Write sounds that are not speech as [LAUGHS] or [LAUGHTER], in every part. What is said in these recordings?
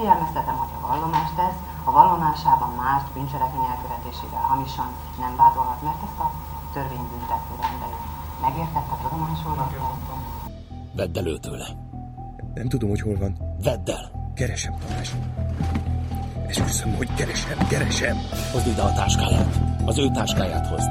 Figyelmeztetem, hogy a vallomást tesz, a vallomásában más bűncselekmény elkövetésével hamisan nem vádolhat, mert ezt a törvény büntető rendeli. Megértette tudomásul? Vedd elő tőle. Nem tudom, hogy hol van. Vedd el. Keresem, Tamás. Esküszöm, hogy keresem, keresem. Hozd ide a táskáját. Az ő táskáját hozd.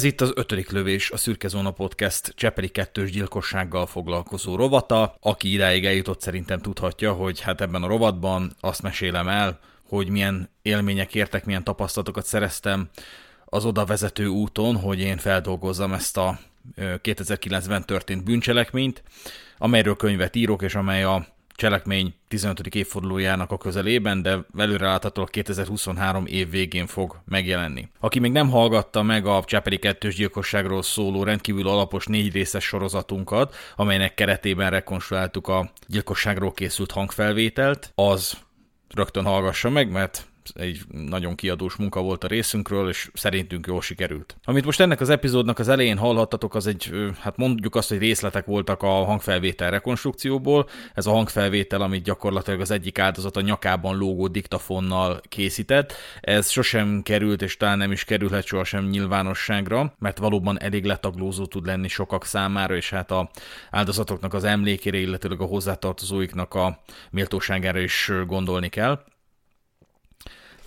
Ez itt az ötödik lövés, a Szürke Zóna Podcast Csepeli kettős gyilkossággal foglalkozó rovata. Aki idáig eljutott szerintem tudhatja, hogy hát ebben a rovatban azt mesélem el, hogy milyen élmények értek, milyen tapasztalatokat szereztem az oda vezető úton, hogy én feldolgozzam ezt a ö, 2009-ben történt bűncselekményt, amelyről könyvet írok, és amely a cselekmény 15. évfordulójának a közelében, de előreláthatólag 2023 év végén fog megjelenni. Aki még nem hallgatta meg a Csepeli kettős gyilkosságról szóló rendkívül alapos négy részes sorozatunkat, amelynek keretében rekonstruáltuk a gyilkosságról készült hangfelvételt, az rögtön hallgassa meg, mert egy nagyon kiadós munka volt a részünkről, és szerintünk jól sikerült. Amit most ennek az epizódnak az elején hallhattatok, az egy, hát mondjuk azt, hogy részletek voltak a hangfelvétel rekonstrukcióból. Ez a hangfelvétel, amit gyakorlatilag az egyik áldozat a nyakában lógó diktafonnal készített. Ez sosem került, és talán nem is kerülhet sohasem nyilvánosságra, mert valóban elég letaglózó tud lenni sokak számára, és hát a áldozatoknak az emlékére, illetőleg a hozzátartozóiknak a méltóságára is gondolni kell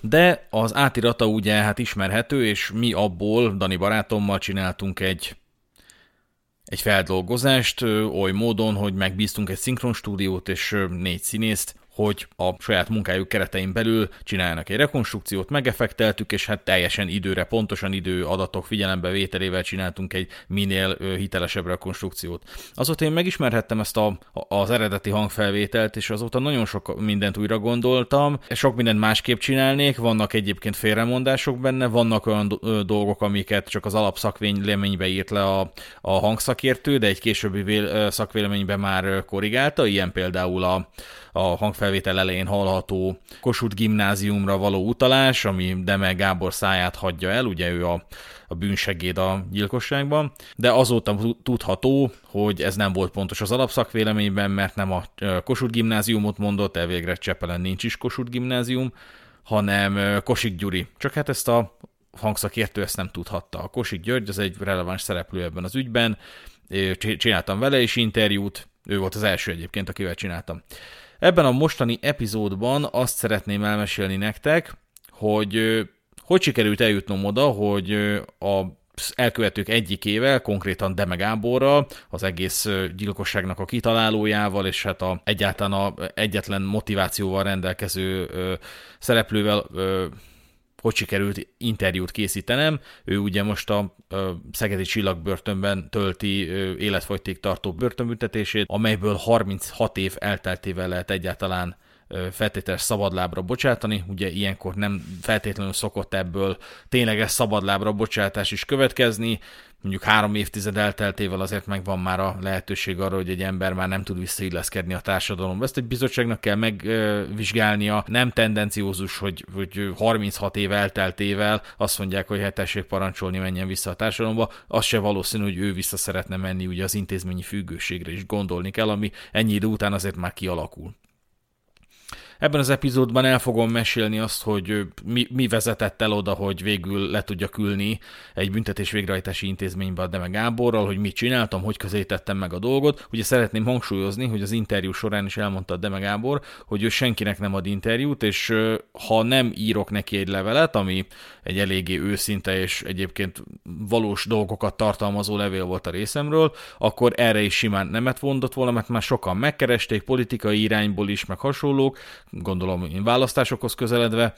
de az átirata ugye hát ismerhető, és mi abból Dani barátommal csináltunk egy egy feldolgozást oly módon, hogy megbíztunk egy szinkron stúdiót és négy színészt, hogy a saját munkájuk keretein belül csináljanak egy rekonstrukciót, megefekteltük, és hát teljesen időre, pontosan idő adatok figyelembevételével csináltunk egy minél hitelesebb rekonstrukciót. Azóta én megismerhettem ezt a, az eredeti hangfelvételt, és azóta nagyon sok mindent újra gondoltam, sok mindent másképp csinálnék, vannak egyébként félremondások benne, vannak olyan dolgok, amiket csak az alapszakvéleménybe írt le a, a hangszakértő, de egy későbbi vél, szakvéleményben már korrigálta, ilyen például a, a hangfelvétel elején hallható Kossuth gimnáziumra való utalás, ami Deme Gábor száját hagyja el, ugye ő a, a bűnsegéd a gyilkosságban, de azóta tudható, hogy ez nem volt pontos az alapszakvéleményben, mert nem a Kossuth gimnáziumot mondott, elvégre Csepelen nincs is Kossuth gimnázium, hanem Kosik Gyuri. Csak hát ezt a hangszakértő ezt nem tudhatta. A Kosik György az egy releváns szereplő ebben az ügyben, csináltam vele is interjút, ő volt az első egyébként, akivel csináltam. Ebben a mostani epizódban azt szeretném elmesélni nektek, hogy hogy sikerült eljutnom oda, hogy a elkövetők egyikével, konkrétan Deme Gáborral, az egész gyilkosságnak a kitalálójával, és hát a, egyáltalán a egyetlen motivációval rendelkező ö, szereplővel ö, hogy sikerült interjút készítenem. Ő ugye most a Szegedi Csillagbörtönben tölti életfogytig tartó börtönbüntetését, amelyből 36 év elteltével lehet egyáltalán feltételes szabadlábra bocsátani. Ugye ilyenkor nem feltétlenül szokott ebből tényleges szabadlábra bocsátás is következni, mondjuk három évtized elteltével azért megvan már a lehetőség arra, hogy egy ember már nem tud visszailleszkedni a társadalomba. Ezt egy bizottságnak kell megvizsgálnia. Nem tendenciózus, hogy, hogy 36 év elteltével azt mondják, hogy hát tessék parancsolni, menjen vissza a társadalomba. Az se valószínű, hogy ő vissza szeretne menni, ugye az intézményi függőségre is gondolni kell, ami ennyi idő után azért már kialakul. Ebben az epizódban el fogom mesélni azt, hogy mi, mi vezetett el oda, hogy végül le tudja külni egy büntetés végrehajtási intézménybe a Deme Gáborral, hogy mit csináltam, hogy közelítettem meg a dolgot. Ugye szeretném hangsúlyozni, hogy az interjú során is elmondta a Deme Gábor, hogy ő senkinek nem ad interjút, és ha nem írok neki egy levelet, ami egy eléggé őszinte és egyébként valós dolgokat tartalmazó levél volt a részemről, akkor erre is simán nemet mondott volna, mert már sokan megkeresték politikai irányból is, meg hasonlók, gondolom én választásokhoz közeledve,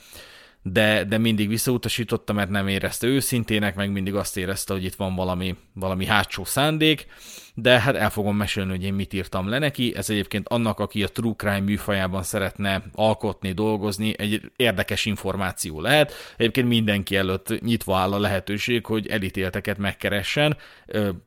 de, de mindig visszautasította, mert nem érezte őszintének, meg mindig azt érezte, hogy itt van valami, valami hátsó szándék, de hát el fogom mesélni, hogy én mit írtam le neki. Ez egyébként annak, aki a True Crime műfajában szeretne alkotni, dolgozni, egy érdekes információ lehet. Egyébként mindenki előtt nyitva áll a lehetőség, hogy elítélteket megkeressen,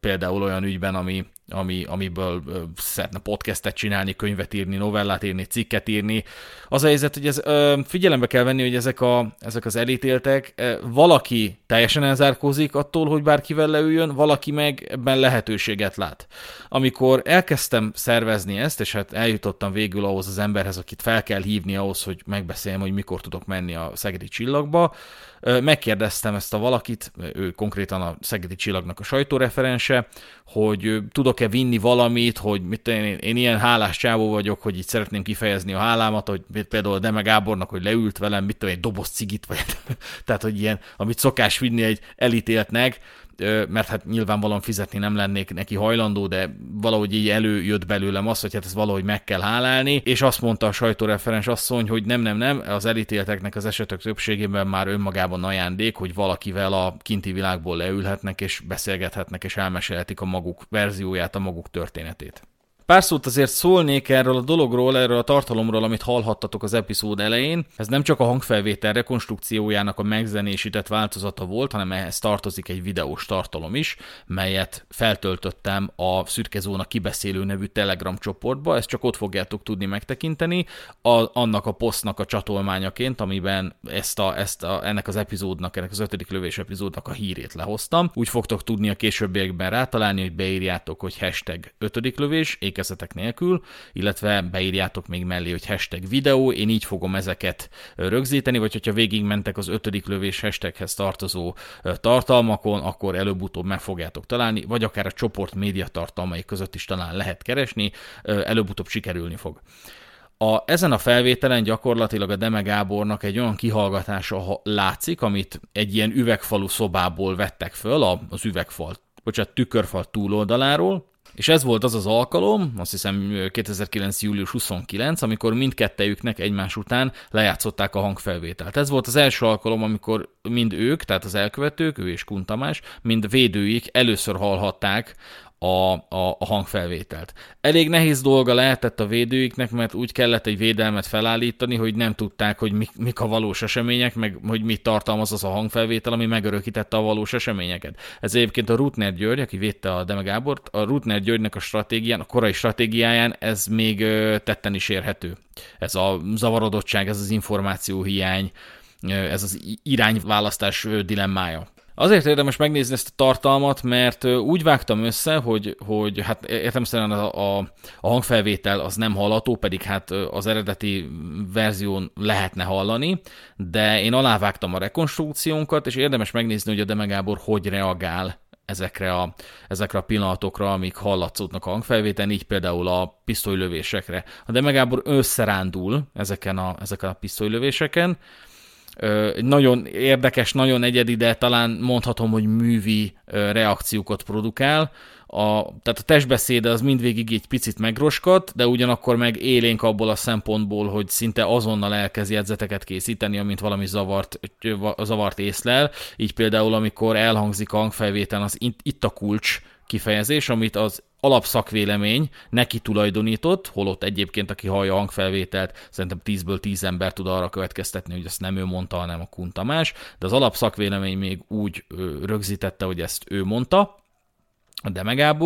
például olyan ügyben, ami ami, amiből szeretne podcastet csinálni, könyvet írni, novellát írni, cikket írni. Az a helyzet, hogy ez, ö, figyelembe kell venni, hogy ezek, a, ezek az elítéltek, ö, valaki teljesen elzárkózik attól, hogy bárkivel leüljön, valaki meg ebben lehetőséget lát. Amikor elkezdtem szervezni ezt, és hát eljutottam végül ahhoz az emberhez, akit fel kell hívni ahhoz, hogy megbeszéljem, hogy mikor tudok menni a Szegedi Csillagba, Megkérdeztem ezt a valakit, ő konkrétan a Szegedi Csillagnak a sajtóreferense, hogy tudok-e vinni valamit, hogy mit én, én ilyen hálás csávó vagyok, hogy így szeretném kifejezni a hálámat, hogy például Deme Gábornak, hogy leült velem, mit tudom, egy doboz cigit, vagy [LAUGHS] tehát, hogy ilyen, amit szokás vinni egy elítéltnek, mert hát nyilvánvalóan fizetni nem lennék neki hajlandó, de valahogy így előjött belőlem az, hogy hát ez valahogy meg kell hálálni, és azt mondta a sajtóreferens asszony, hogy nem, nem, nem, az elítélteknek az esetek többségében már önmagában ajándék, hogy valakivel a kinti világból leülhetnek, és beszélgethetnek, és elmesélhetik a maguk verzióját, a maguk történetét. Pár szót azért szólnék erről a dologról, erről a tartalomról, amit hallhattatok az epizód elején. Ez nem csak a hangfelvétel rekonstrukciójának a megzenésített változata volt, hanem ehhez tartozik egy videós tartalom is, melyet feltöltöttem a Szürke Zóna kibeszélő nevű Telegram csoportba, ezt csak ott fogjátok tudni megtekinteni, a, annak a posztnak a csatolmányaként, amiben ezt a, ezt a, ennek az epizódnak, ennek az ötödik lövés epizódnak a hírét lehoztam. Úgy fogtok tudni a későbbiekben rátalálni, hogy beírjátok, hogy hashtag ötödik lövés, emlékezetek nélkül, illetve beírjátok még mellé, hogy hashtag videó, én így fogom ezeket rögzíteni, vagy hogyha végigmentek az ötödik lövés hashtaghez tartozó tartalmakon, akkor előbb-utóbb meg fogjátok találni, vagy akár a csoport média tartalmai között is talán lehet keresni, előbb-utóbb sikerülni fog. A, ezen a felvételen gyakorlatilag a Deme Gábornak egy olyan kihallgatása látszik, amit egy ilyen üvegfalú szobából vettek föl, az üvegfal, bocsánat, tükörfal túloldaláról, és ez volt az az alkalom, azt hiszem 2009. július 29, amikor mindkettejüknek egymás után lejátszották a hangfelvételt. Ez volt az első alkalom, amikor mind ők, tehát az elkövetők, ő és Kuntamás, mind védőik először hallhatták a, a, a hangfelvételt. Elég nehéz dolga lehetett a védőiknek, mert úgy kellett egy védelmet felállítani, hogy nem tudták, hogy mik, mik a valós események, meg hogy mit tartalmaz az a hangfelvétel, ami megörökítette a valós eseményeket. Ez egyébként a Rutner György, aki védte a Deme Gábort, a Rutner Györgynek a stratégián, a korai stratégiáján ez még tetten is érhető. Ez a zavarodottság, ez az információhiány, ez az irányválasztás dilemmája. Azért érdemes megnézni ezt a tartalmat, mert úgy vágtam össze, hogy, hogy hát értem szerint a, a, a hangfelvétel az nem hallható, pedig hát az eredeti verzión lehetne hallani, de én alávágtam a rekonstrukciónkat, és érdemes megnézni, hogy a Demegábor hogy reagál ezekre a, ezekre a pillanatokra, amik hallatszódnak a hangfelvételen, így például a pisztolylövésekre. A Demegábor összerándul ezeken a, ezeken a pisztolylövéseken, nagyon érdekes, nagyon egyedi, de talán mondhatom, hogy művi reakciókat produkál. A, tehát a testbeszéde az mindvégig egy picit megroskat, de ugyanakkor meg élénk abból a szempontból, hogy szinte azonnal elkezd jegyzeteket készíteni, amint valami zavart, zavart észlel. Így például, amikor elhangzik a hangfelvétel, az itt a kulcs kifejezés, amit az alapszakvélemény neki tulajdonított, holott egyébként, aki hallja a hangfelvételt, szerintem 10-ből 10 ember tud arra következtetni, hogy ezt nem ő mondta, hanem a Kun Tamás, de az alapszakvélemény még úgy rögzítette, hogy ezt ő mondta, a Deme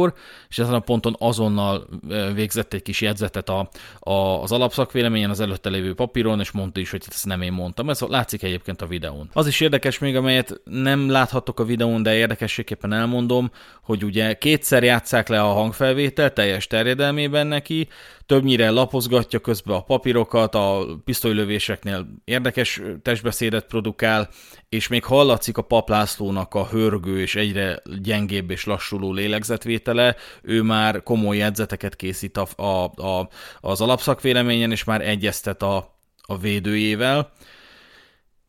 és ezen a ponton azonnal végzett egy kis jegyzetet a, a, az alapszakvéleményen az előtte lévő papíron, és mondta is, hogy ezt nem én mondtam. Ez látszik egyébként a videón. Az is érdekes még, amelyet nem láthattok a videón, de érdekességképpen elmondom, hogy ugye kétszer játszák le a hangfelvétel teljes terjedelmében neki, többnyire lapozgatja közben a papírokat, a pisztolylövéseknél érdekes testbeszédet produkál, és még hallatszik a paplászlónak a hörgő és egyre gyengébb és lassuló lélegzetvétele, ő már komoly jegyzeteket készít a, a, a, az alapszakvéleményen, és már egyeztet a, a védőjével.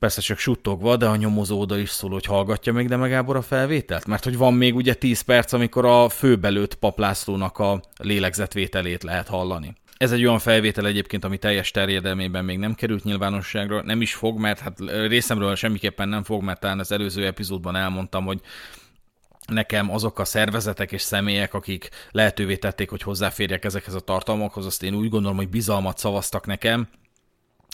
Persze csak suttogva, de a nyomozó oda is szól, hogy hallgatja még de megábor a felvételt? Mert hogy van még ugye 10 perc, amikor a főbelőtt paplászlónak a lélegzetvételét lehet hallani. Ez egy olyan felvétel egyébként, ami teljes terjedelmében még nem került nyilvánosságra, nem is fog, mert hát részemről semmiképpen nem fog, mert talán az előző epizódban elmondtam, hogy nekem azok a szervezetek és személyek, akik lehetővé tették, hogy hozzáférjek ezekhez a tartalmakhoz, azt én úgy gondolom, hogy bizalmat szavaztak nekem,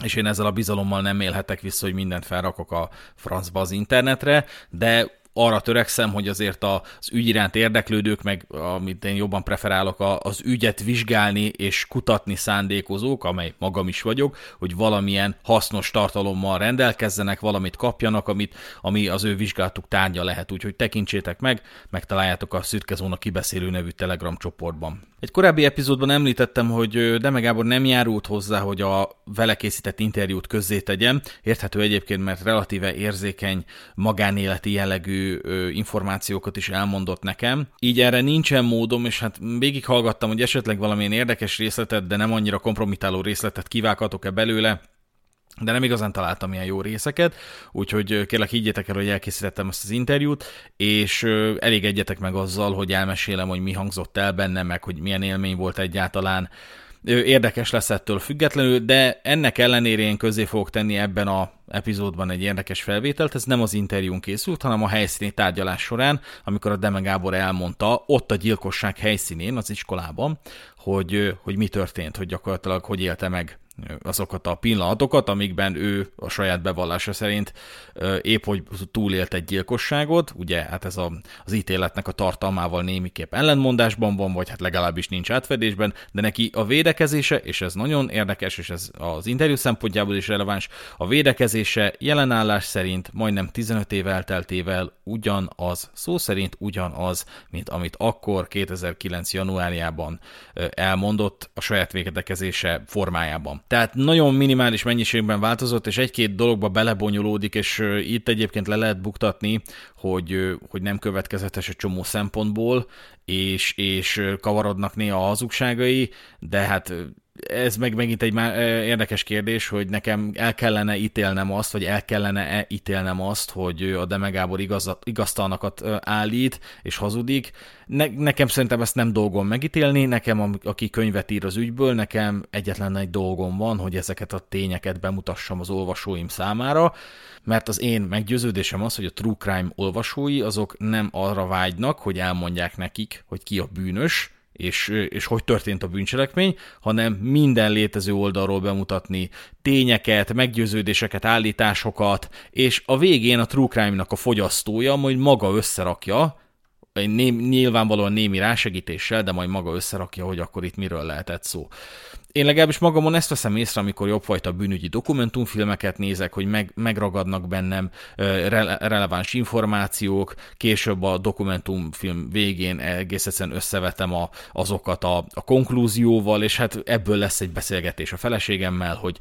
és én ezzel a bizalommal nem élhetek vissza, hogy mindent felrakok a francba az internetre, de arra törekszem, hogy azért az ügy iránt érdeklődők, meg amit én jobban preferálok, az ügyet vizsgálni és kutatni szándékozók, amely magam is vagyok, hogy valamilyen hasznos tartalommal rendelkezzenek, valamit kapjanak, amit, ami az ő vizsgálatuk tárgya lehet. Úgyhogy tekintsétek meg, megtaláljátok a Szürke Zóna kibeszélő nevű Telegram csoportban. Egy korábbi epizódban említettem, hogy Deme Gábor nem járult hozzá, hogy a vele készített interjút közzé tegyem. Érthető egyébként, mert relatíve érzékeny, magánéleti jellegű információkat is elmondott nekem. Így erre nincsen módom, és hát végighallgattam, hogy esetleg valamilyen érdekes részletet, de nem annyira kompromitáló részletet kivághatok-e belőle de nem igazán találtam ilyen jó részeket, úgyhogy kérlek higgyétek el, hogy elkészítettem ezt az interjút, és elégedjetek meg azzal, hogy elmesélem, hogy mi hangzott el benne, meg hogy milyen élmény volt egyáltalán. Érdekes lesz ettől függetlenül, de ennek ellenére én közé fogok tenni ebben a epizódban egy érdekes felvételt, ez nem az interjún készült, hanem a helyszíni tárgyalás során, amikor a Deme Gábor elmondta ott a gyilkosság helyszínén, az iskolában, hogy, hogy mi történt, hogy gyakorlatilag hogy élte meg azokat a pillanatokat, amikben ő a saját bevallása szerint épp hogy túlélt egy gyilkosságot, ugye hát ez a, az ítéletnek a tartalmával némiképp ellenmondásban van, vagy hát legalábbis nincs átfedésben, de neki a védekezése, és ez nagyon érdekes, és ez az interjú szempontjából is releváns, a védekezése jelenállás szerint majdnem 15 év elteltével ugyanaz, szó szerint ugyanaz, mint amit akkor 2009. januárjában elmondott a saját védekezése formájában. Tehát nagyon minimális mennyiségben változott, és egy-két dologba belebonyolódik, és itt egyébként le lehet buktatni, hogy, hogy nem következetes egy csomó szempontból, és, és kavarodnak néha a hazugságai, de hát ez meg megint egy már érdekes kérdés, hogy nekem el kellene ítélnem azt, vagy el kellene -e ítélnem azt, hogy a Demegábor igazat, igaztalnakat állít és hazudik. Ne, nekem szerintem ezt nem dolgom megítélni, nekem, aki könyvet ír az ügyből, nekem egyetlen egy dolgom van, hogy ezeket a tényeket bemutassam az olvasóim számára, mert az én meggyőződésem az, hogy a true crime olvasói azok nem arra vágynak, hogy elmondják nekik, hogy ki a bűnös, és, és hogy történt a bűncselekmény, hanem minden létező oldalról bemutatni tényeket, meggyőződéseket, állításokat, és a végén a True Crime-nak a fogyasztója majd maga összerakja, nyilvánvalóan némi rásegítéssel, de majd maga összerakja, hogy akkor itt miről lehetett szó. Én legalábbis magamon ezt veszem észre, amikor jobbfajta bűnügyi dokumentumfilmeket nézek, hogy meg, megragadnak bennem rele, releváns információk, később a dokumentumfilm végén egész egyszerűen összevetem a, azokat a, a konklúzióval, és hát ebből lesz egy beszélgetés a feleségemmel, hogy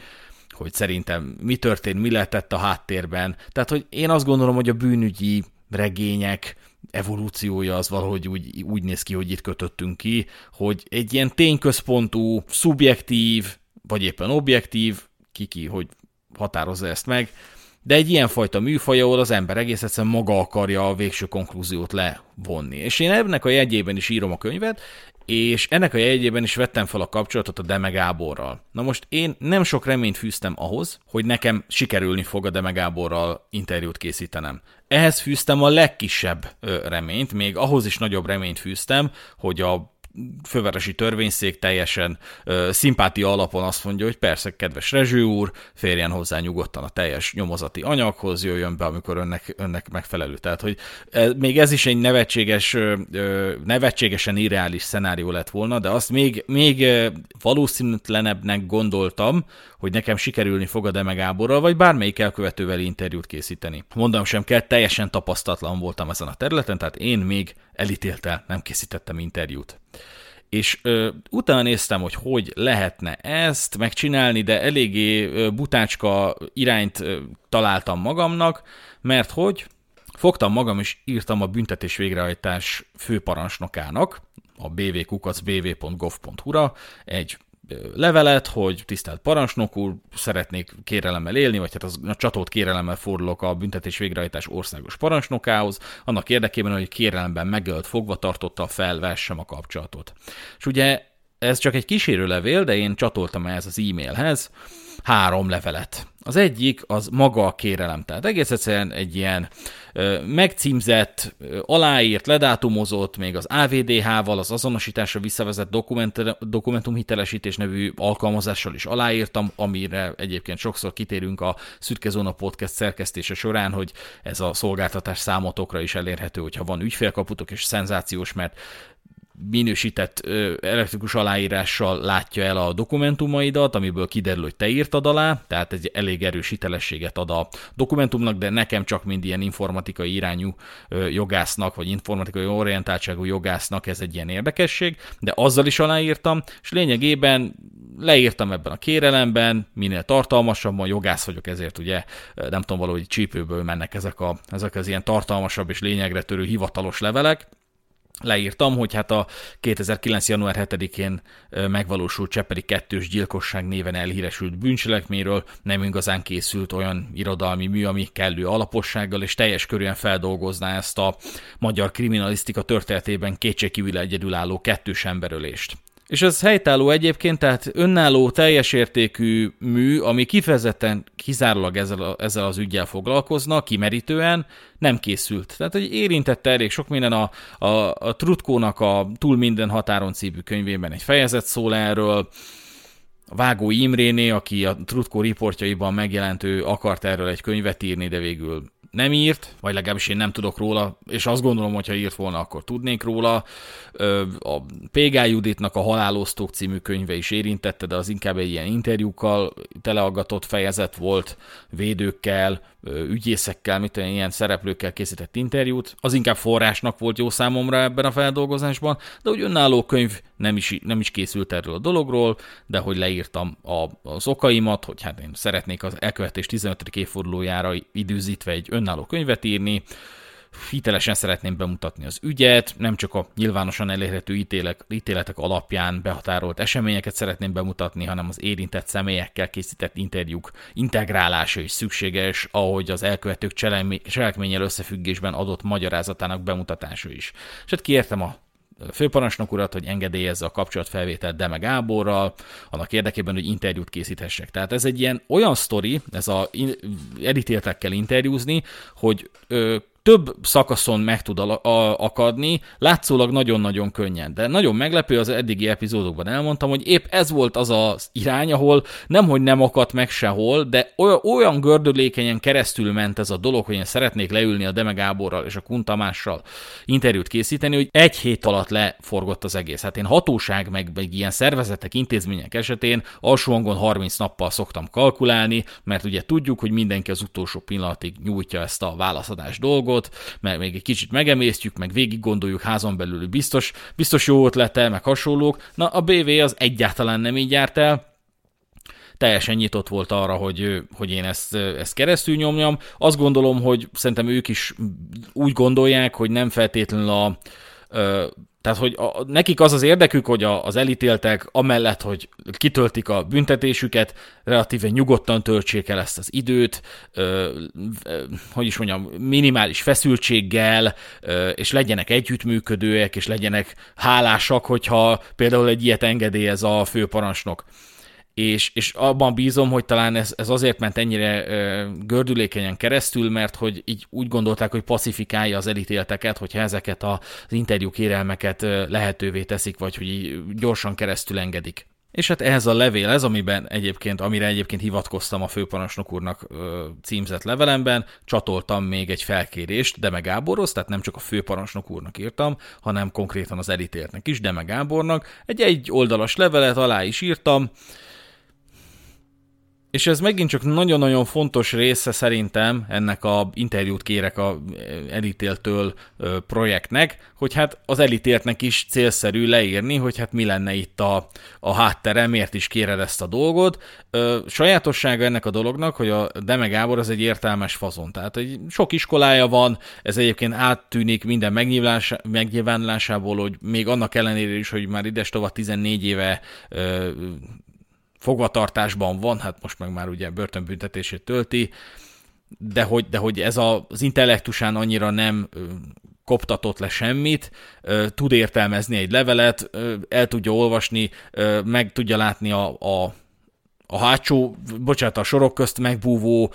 hogy szerintem mi történt, mi lehetett a háttérben. Tehát, hogy én azt gondolom, hogy a bűnügyi regények, evolúciója az valahogy úgy, úgy néz ki, hogy itt kötöttünk ki, hogy egy ilyen tényközpontú, szubjektív, vagy éppen objektív, kiki, hogy határozza ezt meg, de egy ilyenfajta műfaj, ahol az ember egész egyszerűen maga akarja a végső konklúziót levonni. És én ennek a jegyében is írom a könyvet, és ennek a jegyében is vettem fel a kapcsolatot a Deme Gáborral. Na most én nem sok reményt fűztem ahhoz, hogy nekem sikerülni fog a Deme Gáborral interjút készítenem. Ehhez fűztem a legkisebb reményt, még ahhoz is nagyobb reményt fűztem, hogy a fővárosi törvényszék teljesen ö, szimpátia alapon azt mondja, hogy persze, kedves Rezső úr, férjen hozzá nyugodtan a teljes nyomozati anyaghoz, jöjjön be, amikor önnek, önnek megfelelő. Tehát, hogy e, még ez is egy nevetséges, ö, nevetségesen irreális szenárió lett volna, de azt még, még valószínűtlenebbnek gondoltam, hogy nekem sikerülni fog a Deme Gáborral, vagy bármelyik elkövetővel interjút készíteni. Mondom sem kell, teljesen tapasztatlan voltam ezen a területen, tehát én még elítéltel nem készítettem interjút és ö, utána néztem, hogy hogy lehetne ezt megcsinálni, de eléggé ö, butácska irányt ö, találtam magamnak, mert hogy fogtam magam és írtam a büntetés végrehajtás főparancsnokának, a bvkukacbv.gov.hu-ra egy levelet, hogy tisztelt parancsnok úr, szeretnék kérelemmel élni, vagy hát az, a csatót kérelemmel fordulok a büntetés végrehajtás országos parancsnokához, annak érdekében, hogy kérelemben megölt fogva tartotta felvessem a kapcsolatot. És ugye ez csak egy kísérő levél, de én csatoltam ehhez az e-mailhez három levelet. Az egyik az maga a kérelem, tehát egész egyszerűen egy ilyen ö, megcímzett, ö, aláírt, ledátumozott, még az AVDH-val, az azonosításra visszavezett dokument, dokumentumhitelesítés nevű alkalmazással is aláírtam, amire egyébként sokszor kitérünk a Szürke Zóna Podcast szerkesztése során, hogy ez a szolgáltatás számotokra is elérhető, hogyha van ügyfélkaputok, és szenzációs, mert minősített elektrikus aláírással látja el a dokumentumaidat, amiből kiderül, hogy te írtad alá, tehát egy elég erős hitelességet ad a dokumentumnak, de nekem csak mind ilyen informatikai irányú jogásznak, vagy informatikai orientáltságú jogásznak ez egy ilyen érdekesség, de azzal is aláírtam, és lényegében leírtam ebben a kérelemben, minél tartalmasabban, jogász vagyok, ezért ugye nem tudom, valahogy csípőből mennek ezek, a, ezek az ilyen tartalmasabb és lényegre törő hivatalos levelek, leírtam, hogy hát a 2009. január 7-én megvalósult Csepeli kettős gyilkosság néven elhíresült bűncselekményről nem igazán készült olyan irodalmi mű, ami kellő alapossággal és teljes körűen feldolgozná ezt a magyar kriminalisztika történetében kétségkívül egyedülálló kettős emberölést. És ez helytálló egyébként, tehát önálló, teljes értékű mű, ami kifejezetten kizárólag ezzel, a, ezzel az ügyel foglalkozna, kimerítően, nem készült. Tehát, hogy érintette elég sok minden a, a, a Trutkónak a Túl minden határon című könyvében egy fejezet szól erről, Vágó Imréné, aki a Trutkó riportjaiban megjelentő akart erről egy könyvet írni, de végül nem írt, vagy legalábbis én nem tudok róla, és azt gondolom, hogy ha írt volna, akkor tudnék róla. A Pégá Juditnak a Halálosztók című könyve is érintette, de az inkább egy ilyen interjúkkal teleaggatott fejezet volt, védőkkel, ügyészekkel, mit ilyen szereplőkkel készített interjút. Az inkább forrásnak volt jó számomra ebben a feldolgozásban, de hogy önálló könyv nem is, nem is készült erről a dologról, de hogy leírtam a, az okaimat, hogy hát én szeretnék az elkövetés 15. évfordulójára időzítve egy önálló könyvet írni, hitelesen szeretném bemutatni az ügyet, nem csak a nyilvánosan elérhető ítélek, ítéletek alapján behatárolt eseményeket szeretném bemutatni, hanem az érintett személyekkel készített interjúk integrálása is szükséges, ahogy az elkövetők cselekménnyel összefüggésben adott magyarázatának bemutatása is. És hát kértem a főparancsnok urat, hogy engedélyezze a kapcsolatfelvételt Deme Gáborral, annak érdekében, hogy interjút készíthessek. Tehát ez egy ilyen olyan sztori, ez a editéltekkel interjúzni, hogy ö, több szakaszon meg tud akadni, látszólag nagyon-nagyon könnyen. De nagyon meglepő, az eddigi epizódokban elmondtam, hogy épp ez volt az az irány, ahol nemhogy nem akadt meg sehol, de olyan, olyan gördülékenyen keresztül ment ez a dolog, hogy én szeretnék leülni a Deme Gáborral és a Kuntamással interjút készíteni, hogy egy hét alatt leforgott az egész. Hát én hatóság, meg, meg ilyen szervezetek, intézmények esetén alsó hangon 30 nappal szoktam kalkulálni, mert ugye tudjuk, hogy mindenki az utolsó pillanatig nyújtja ezt a válaszadás dolgot, dolgot, meg még egy kicsit megemésztjük, meg végig gondoljuk házon belül, biztos, biztos jó ötlete, meg hasonlók. Na, a BV az egyáltalán nem így járt el, teljesen nyitott volt arra, hogy, hogy én ezt, ezt keresztül nyomjam. Azt gondolom, hogy szerintem ők is úgy gondolják, hogy nem feltétlenül a, Tehát, hogy a, nekik az az érdekük, hogy a, az elítéltek amellett, hogy kitöltik a büntetésüket, relatíve nyugodtan töltsék el ezt az időt, ö, ö, hogy is mondjam, minimális feszültséggel, ö, és legyenek együttműködőek, és legyenek hálásak, hogyha például egy ilyet engedélyez a főparancsnok és, és abban bízom, hogy talán ez, ez azért ment ennyire ö, gördülékenyen keresztül, mert hogy így úgy gondolták, hogy pacifikálja az elítélteket, hogyha ezeket az interjú kérelmeket lehetővé teszik, vagy hogy így gyorsan keresztül engedik. És hát ehhez a levél, ez amiben egyébként, amire egyébként hivatkoztam a főparancsnok úrnak ö, címzett levelemben, csatoltam még egy felkérést Deme Gáborhoz, tehát nem csak a főparancsnok úrnak írtam, hanem konkrétan az elítéltnek is, Deme Gábornak. Egy egy oldalas levelet alá is írtam, és ez megint csak nagyon-nagyon fontos része szerintem ennek a interjút kérek a elítéltől projektnek, hogy hát az elítéltnek is célszerű leírni, hogy hát mi lenne itt a, a háttere, miért is kéred ezt a dolgot. Sajátossága ennek a dolognak, hogy a Deme Gábor az egy értelmes fazon, tehát egy sok iskolája van, ez egyébként áttűnik minden megnyilvánulásából, hogy még annak ellenére is, hogy már ides tovább 14 éve fogvatartásban van, hát most meg már ugye börtönbüntetését tölti, de hogy, de hogy ez a, az intellektusán annyira nem koptatott le semmit, tud értelmezni egy levelet, el tudja olvasni, meg tudja látni a, a a hátsó, bocsánat, a sorok közt megbúvó,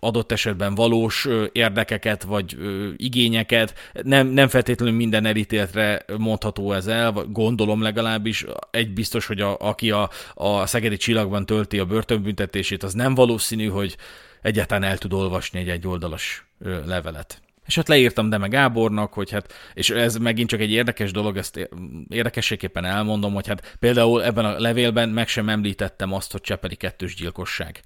adott esetben valós érdekeket vagy igényeket. Nem, nem feltétlenül minden elítéltre mondható ez el, gondolom legalábbis. Egy biztos, hogy a, aki a, a Szegedi Csillagban tölti a börtönbüntetését, az nem valószínű, hogy egyáltalán el tud olvasni egy egyoldalas levelet. És hát leírtam Deme Gábornak, hogy hát, és ez megint csak egy érdekes dolog, ezt érdekességképpen elmondom, hogy hát például ebben a levélben meg sem említettem azt, hogy Csepeli kettős gyilkosság.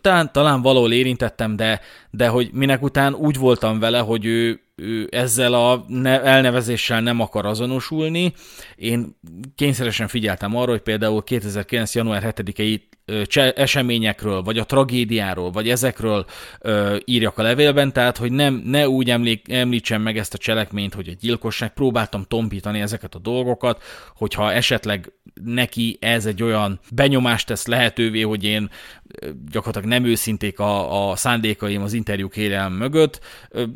Talán, talán valahol érintettem, de, de hogy minek után úgy voltam vele, hogy ő, ő ezzel a elnevezéssel nem akar azonosulni. Én kényszeresen figyeltem arra, hogy például 2009. január 7-i eseményekről, vagy a tragédiáról, vagy ezekről ö, írjak a levélben, tehát hogy nem, ne úgy emlék, említsem meg ezt a cselekményt, hogy egy gyilkosság, próbáltam tompítani ezeket a dolgokat, hogyha esetleg neki ez egy olyan benyomást tesz lehetővé, hogy én gyakorlatilag nem őszinték a, a szándékaim az interjú kérelm mögött.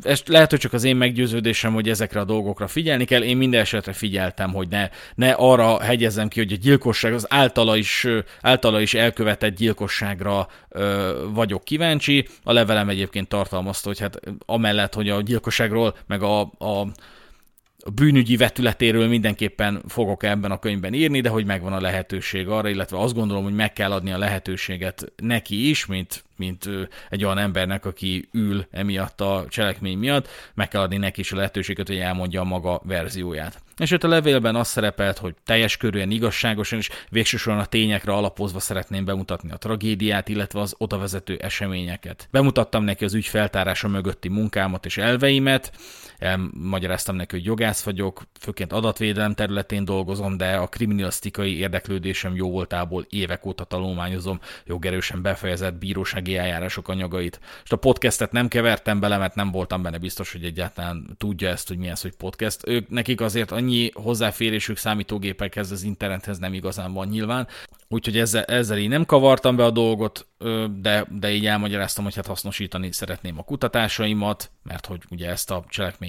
Ez lehet, hogy csak az én meggyőződésem, hogy ezekre a dolgokra figyelni kell. Én minden esetre figyeltem, hogy ne, ne arra hegyezem ki, hogy a gyilkosság az általa is, általa is elkövetett gyilkosságra ö, vagyok kíváncsi. A levelem egyébként tartalmazta, hogy hát amellett, hogy a gyilkosságról, meg a, a a bűnügyi vetületéről mindenképpen fogok ebben a könyvben írni, de hogy megvan a lehetőség arra, illetve azt gondolom, hogy meg kell adni a lehetőséget neki is, mint mint egy olyan embernek, aki ül emiatt a cselekmény miatt, meg kell adni neki is a lehetőséget, hogy elmondja a maga verzióját. És ott a levélben az szerepelt, hogy teljes körűen, igazságosan és végsősorban a tényekre alapozva szeretném bemutatni a tragédiát, illetve az odavezető eseményeket. Bemutattam neki az ügy feltárása mögötti munkámat és elveimet, elmagyaráztam neki, hogy jogász vagyok, főként adatvédelem területén dolgozom, de a kriminalisztikai érdeklődésem jó voltából évek óta tanulmányozom jogerősen befejezett bíróság bírósági eljárások anyagait. És a podcastet nem kevertem bele, mert nem voltam benne biztos, hogy egyáltalán tudja ezt, hogy mi ez, hogy podcast. Ők nekik azért annyi hozzáférésük számítógépekhez, az internethez nem igazán van nyilván. Úgyhogy ezzel, ezzel így nem kavartam be a dolgot, de, de így elmagyaráztam, hogy hát hasznosítani szeretném a kutatásaimat, mert hogy ugye ezt a cselekményt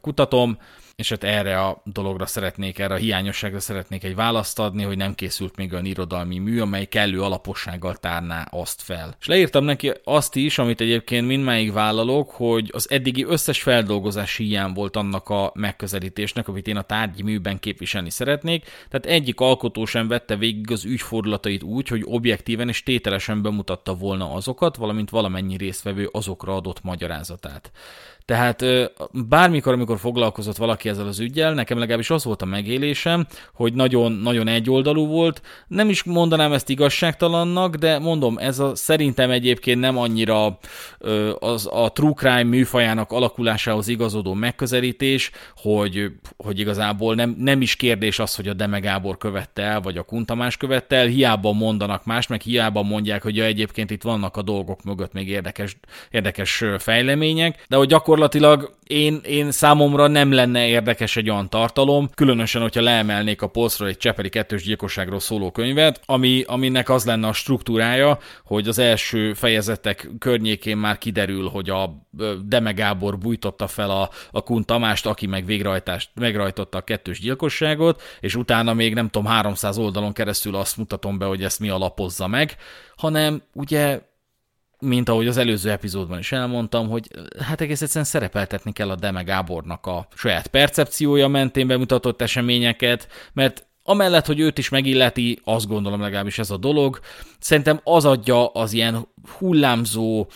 kutatom, és hát erre a dologra szeretnék, erre a hiányosságra szeretnék egy választ adni, hogy nem készült még olyan irodalmi mű, amely kellő alapossággal tárná azt fel. És leírtam neki azt is, amit egyébként mindmáig vállalok, hogy az eddigi összes feldolgozás hiány volt annak a megközelítésnek, amit én a tárgyi műben képviselni szeretnék, tehát egyik alkotó sem vette végig az ügyfordulatait úgy, hogy objektíven és tételesen bemutatta volna azokat, valamint valamennyi résztvevő azokra adott magyarázatát. Tehát bármikor, amikor foglalkozott valaki ezzel az ügyel, nekem legalábbis az volt a megélésem, hogy nagyon, nagyon egyoldalú volt. Nem is mondanám ezt igazságtalannak, de mondom, ez a, szerintem egyébként nem annyira az a true crime műfajának alakulásához igazodó megközelítés, hogy, hogy igazából nem, nem is kérdés az, hogy a Deme Gábor követte el, vagy a Kuntamás követte el, hiába mondanak más, meg hiába mondják, hogy ja, egyébként itt vannak a dolgok mögött még érdekes, érdekes fejlemények, de hogy gyakorlatilag én, én számomra nem lenne érdekes egy olyan tartalom, különösen, hogyha leemelnék a polcról egy Cseperi kettős gyilkosságról szóló könyvet, ami, aminek az lenne a struktúrája, hogy az első fejezetek környékén már kiderül, hogy a Deme Gábor bújtotta fel a, a Kun Tamást, aki meg végrehajtást, megrajtotta a kettős gyilkosságot, és utána még nem tudom, 300 oldalon keresztül azt mutatom be, hogy ezt mi alapozza meg, hanem ugye mint ahogy az előző epizódban is elmondtam, hogy hát egész egyszerűen szerepeltetni kell a Deme Gábornak a saját percepciója mentén bemutatott eseményeket, mert amellett, hogy őt is megilleti, azt gondolom legalábbis ez a dolog, szerintem az adja az ilyen hullámzó,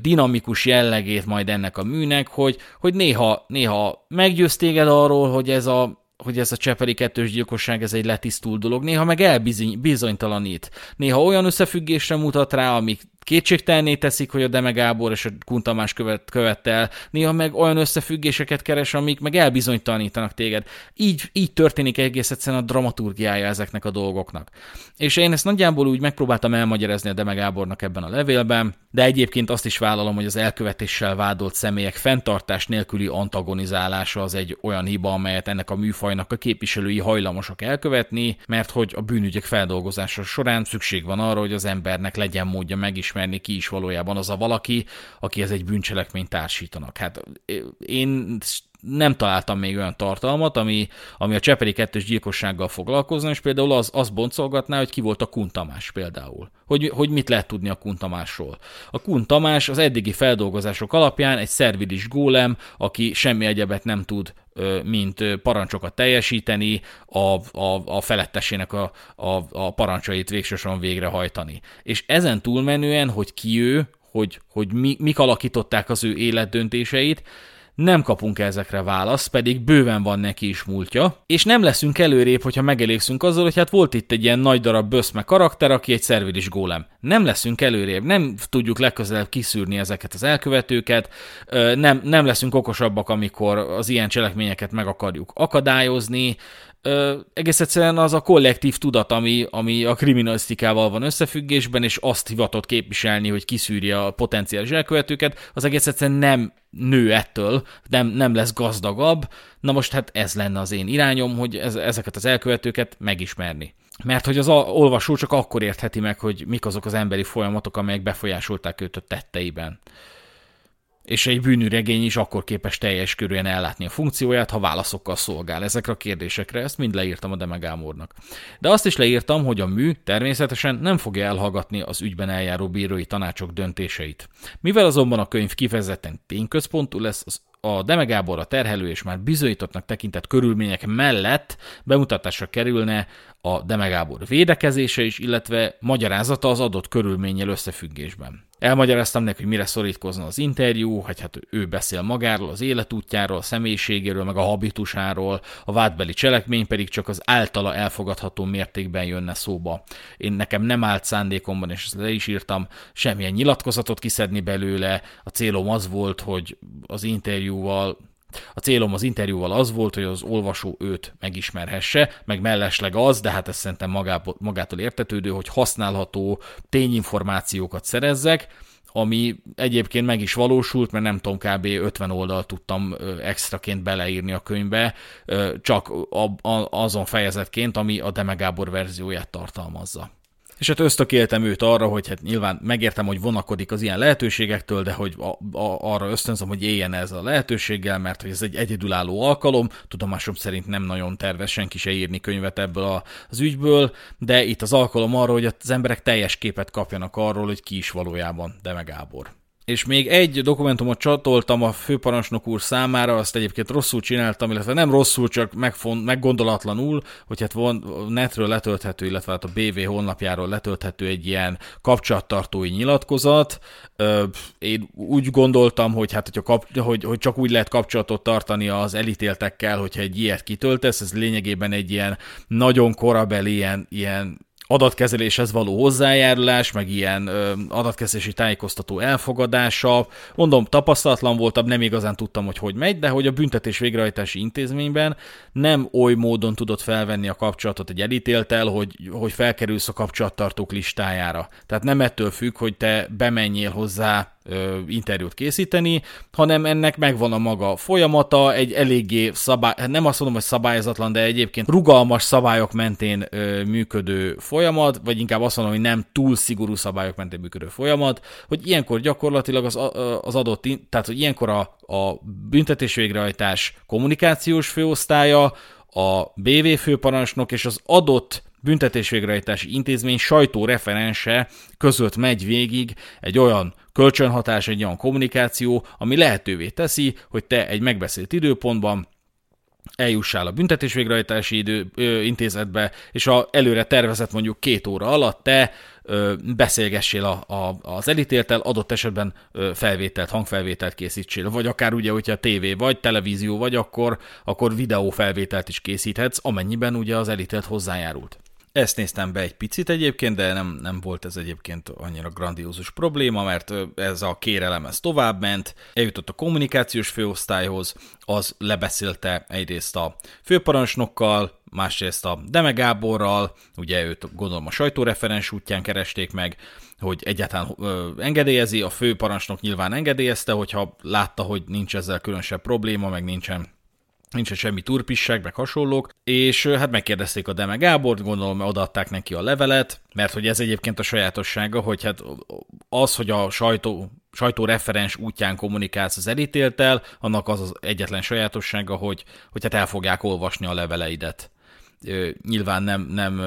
dinamikus jellegét majd ennek a műnek, hogy, hogy néha, néha meggyőz téged arról, hogy ez a hogy ez a Cseperi kettős gyilkosság ez egy letisztult dolog, néha meg elbizonytalanít. Néha olyan összefüggésre mutat rá, amik kétségtelné teszik, hogy a Deme Gábor és a Kuntamás követ, követte el, néha meg olyan összefüggéseket keres, amik meg elbizonytalanítanak téged. Így, így történik egész egyszerűen a dramaturgiája ezeknek a dolgoknak. És én ezt nagyjából úgy megpróbáltam elmagyarázni a Deme Gábornak ebben a levélben, de egyébként azt is vállalom, hogy az elkövetéssel vádolt személyek fenntartás nélküli antagonizálása az egy olyan hiba, amelyet ennek a műfajnak a képviselői hajlamosak elkövetni, mert hogy a bűnügyek feldolgozása során szükség van arra, hogy az embernek legyen módja megismerni megismerni, ki is valójában az a valaki, aki ez egy bűncselekményt társítanak. Hát én nem találtam még olyan tartalmat, ami, ami a Cseperi kettős gyilkossággal foglalkozna, és például az, az boncolgatná, hogy ki volt a Kuntamás például. Hogy, hogy mit lehet tudni a Kuntamásról. A Kuntamás az eddigi feldolgozások alapján egy szervilis gólem, aki semmi egyebet nem tud mint parancsokat teljesíteni, a, a, a felettesének a, a, a parancsait végsősorban végrehajtani. És ezen túlmenően, hogy ki ő, hogy, hogy mi, mik alakították az ő életdöntéseit, nem kapunk ezekre választ, pedig bőven van neki is múltja, és nem leszünk előrébb, hogyha megelégszünk azzal, hogy hát volt itt egy ilyen nagy darab böszme karakter, aki egy szervilis gólem. Nem leszünk előrébb, nem tudjuk legközelebb kiszűrni ezeket az elkövetőket, nem, nem leszünk okosabbak, amikor az ilyen cselekményeket meg akarjuk akadályozni, Egész egyszerűen az a kollektív tudat, ami, ami a kriminalisztikával van összefüggésben, és azt hivatott képviselni, hogy kiszűrje a potenciális elkövetőket, az egész egyszerűen nem nő ettől, nem, nem lesz gazdagabb. Na most hát ez lenne az én irányom, hogy ez, ezeket az elkövetőket megismerni. Mert hogy az olvasó csak akkor értheti meg, hogy mik azok az emberi folyamatok, amelyek befolyásolták őt a tetteiben és egy bűnüregény is akkor képes teljes körűen ellátni a funkcióját, ha válaszokkal szolgál ezekre a kérdésekre, ezt mind leírtam a Demegámornak. De azt is leírtam, hogy a mű természetesen nem fogja elhallgatni az ügyben eljáró bírói tanácsok döntéseit. Mivel azonban a könyv kifejezetten tényközpontú lesz, az a Demegábor a terhelő és már bizonyítottnak tekintett körülmények mellett bemutatásra kerülne a Demegábor védekezése is, illetve magyarázata az adott körülménnyel összefüggésben. Elmagyaráztam neki, hogy mire szorítkozna az interjú, hogy hát ő beszél magáról, az életútjáról, a személyiségéről, meg a habitusáról, a vádbeli cselekmény pedig csak az általa elfogadható mértékben jönne szóba. Én nekem nem állt szándékomban, és ezt le is írtam, semmilyen nyilatkozatot kiszedni belőle, a célom az volt, hogy az interjúval a célom az interjúval az volt, hogy az olvasó őt megismerhesse, meg mellesleg az, de hát ez szerintem magától értetődő, hogy használható tényinformációkat szerezzek, ami egyébként meg is valósult, mert nem tudom, kb. 50 oldal tudtam extraként beleírni a könyvbe, csak azon fejezetként, ami a Demegábor verzióját tartalmazza. És hát ösztökéltem őt arra, hogy hát nyilván megértem, hogy vonakodik az ilyen lehetőségektől, de hogy a, a, arra ösztönzöm, hogy éljen ez a lehetőséggel, mert hogy ez egy egyedülálló alkalom, tudomásom szerint nem nagyon tervez senki se írni könyvet ebből a, az ügyből, de itt az alkalom arra, hogy az emberek teljes képet kapjanak arról, hogy ki is valójában Deme Gábor. És még egy dokumentumot csatoltam a főparancsnok úr számára, azt egyébként rosszul csináltam, illetve nem rosszul, csak megfont, meggondolatlanul, hogy hát von, netről letölthető, illetve hát a BV honlapjáról letölthető egy ilyen kapcsolattartói nyilatkozat. Én úgy gondoltam, hogy hát hogyha kap, hogy, hogy csak úgy lehet kapcsolatot tartani az elítéltekkel, hogyha egy ilyet kitöltesz, ez lényegében egy ilyen nagyon korabeli, ilyen, ilyen adatkezeléshez való hozzájárulás, meg ilyen ö, adatkezelési tájékoztató elfogadása. Mondom, tapasztalatlan voltam, nem igazán tudtam, hogy hogy megy, de hogy a büntetés végrehajtási intézményben nem oly módon tudott felvenni a kapcsolatot egy elítéltel, hogy, hogy felkerülsz a kapcsolattartók listájára. Tehát nem ettől függ, hogy te bemenjél hozzá ö, interjút készíteni, hanem ennek megvan a maga folyamata, egy eléggé szabály, nem azt mondom, hogy szabályozatlan, de egyébként rugalmas szabályok mentén működő folyamat, vagy inkább azt mondom, hogy nem túl szigorú szabályok mentén működő folyamat, hogy ilyenkor gyakorlatilag az, az adott, tehát hogy ilyenkor a, a büntetés végrehajtás kommunikációs főosztálya, a BV főparancsnok és az adott büntetésvégrehajtási intézmény sajtóreferense között megy végig egy olyan kölcsönhatás, egy olyan kommunikáció, ami lehetővé teszi, hogy te egy megbeszélt időpontban eljussál a büntetésvégrehajtási idő, ö, intézetbe, és a előre tervezett mondjuk két óra alatt te ö, beszélgessél a, a, az elítéltel, adott esetben ö, felvételt, hangfelvételt készítsél, vagy akár ugye, hogyha tévé, vagy televízió, vagy akkor, akkor videófelvételt is készíthetsz, amennyiben ugye az elítélt hozzájárult. Ezt néztem be egy picit egyébként, de nem, nem volt ez egyébként annyira grandiózus probléma, mert ez a kérelem ez tovább ment, eljutott a kommunikációs főosztályhoz, az lebeszélte egyrészt a főparancsnokkal, másrészt a Deme Gáborral, ugye őt gondolom a sajtóreferens útján keresték meg, hogy egyáltalán ö, engedélyezi, a főparancsnok nyilván engedélyezte, hogyha látta, hogy nincs ezzel különösebb probléma, meg nincsen nincsen semmi turpisság, meg hasonlók, és hát megkérdezték a Deme Gábort, gondolom odaadták neki a levelet, mert hogy ez egyébként a sajátossága, hogy hát az, hogy a sajtó, sajtóreferens útján kommunikálsz az elítéltel, annak az az egyetlen sajátossága, hogy, hogy hát el fogják olvasni a leveleidet. Nyilván nem, nem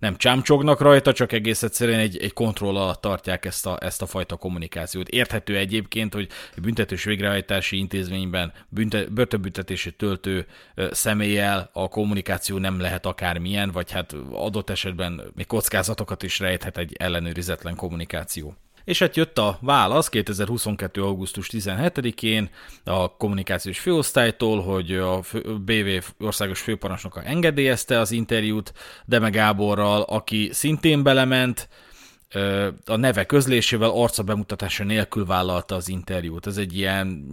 nem csámcsognak rajta, csak egész egyszerűen egy, egy kontroll alatt tartják ezt a, ezt a fajta kommunikációt. Érthető egyébként, hogy egy büntetős végrehajtási intézményben bünte, börtönbüntetését töltő személlyel a kommunikáció nem lehet akármilyen, vagy hát adott esetben még kockázatokat is rejthet egy ellenőrizetlen kommunikáció. És hát jött a válasz 2022. augusztus 17-én a kommunikációs főosztálytól, hogy a BV országos főparancsnoka engedélyezte az interjút Deme Gáborral, aki szintén belement, a neve közlésével arca bemutatása nélkül vállalta az interjút. Ez egy ilyen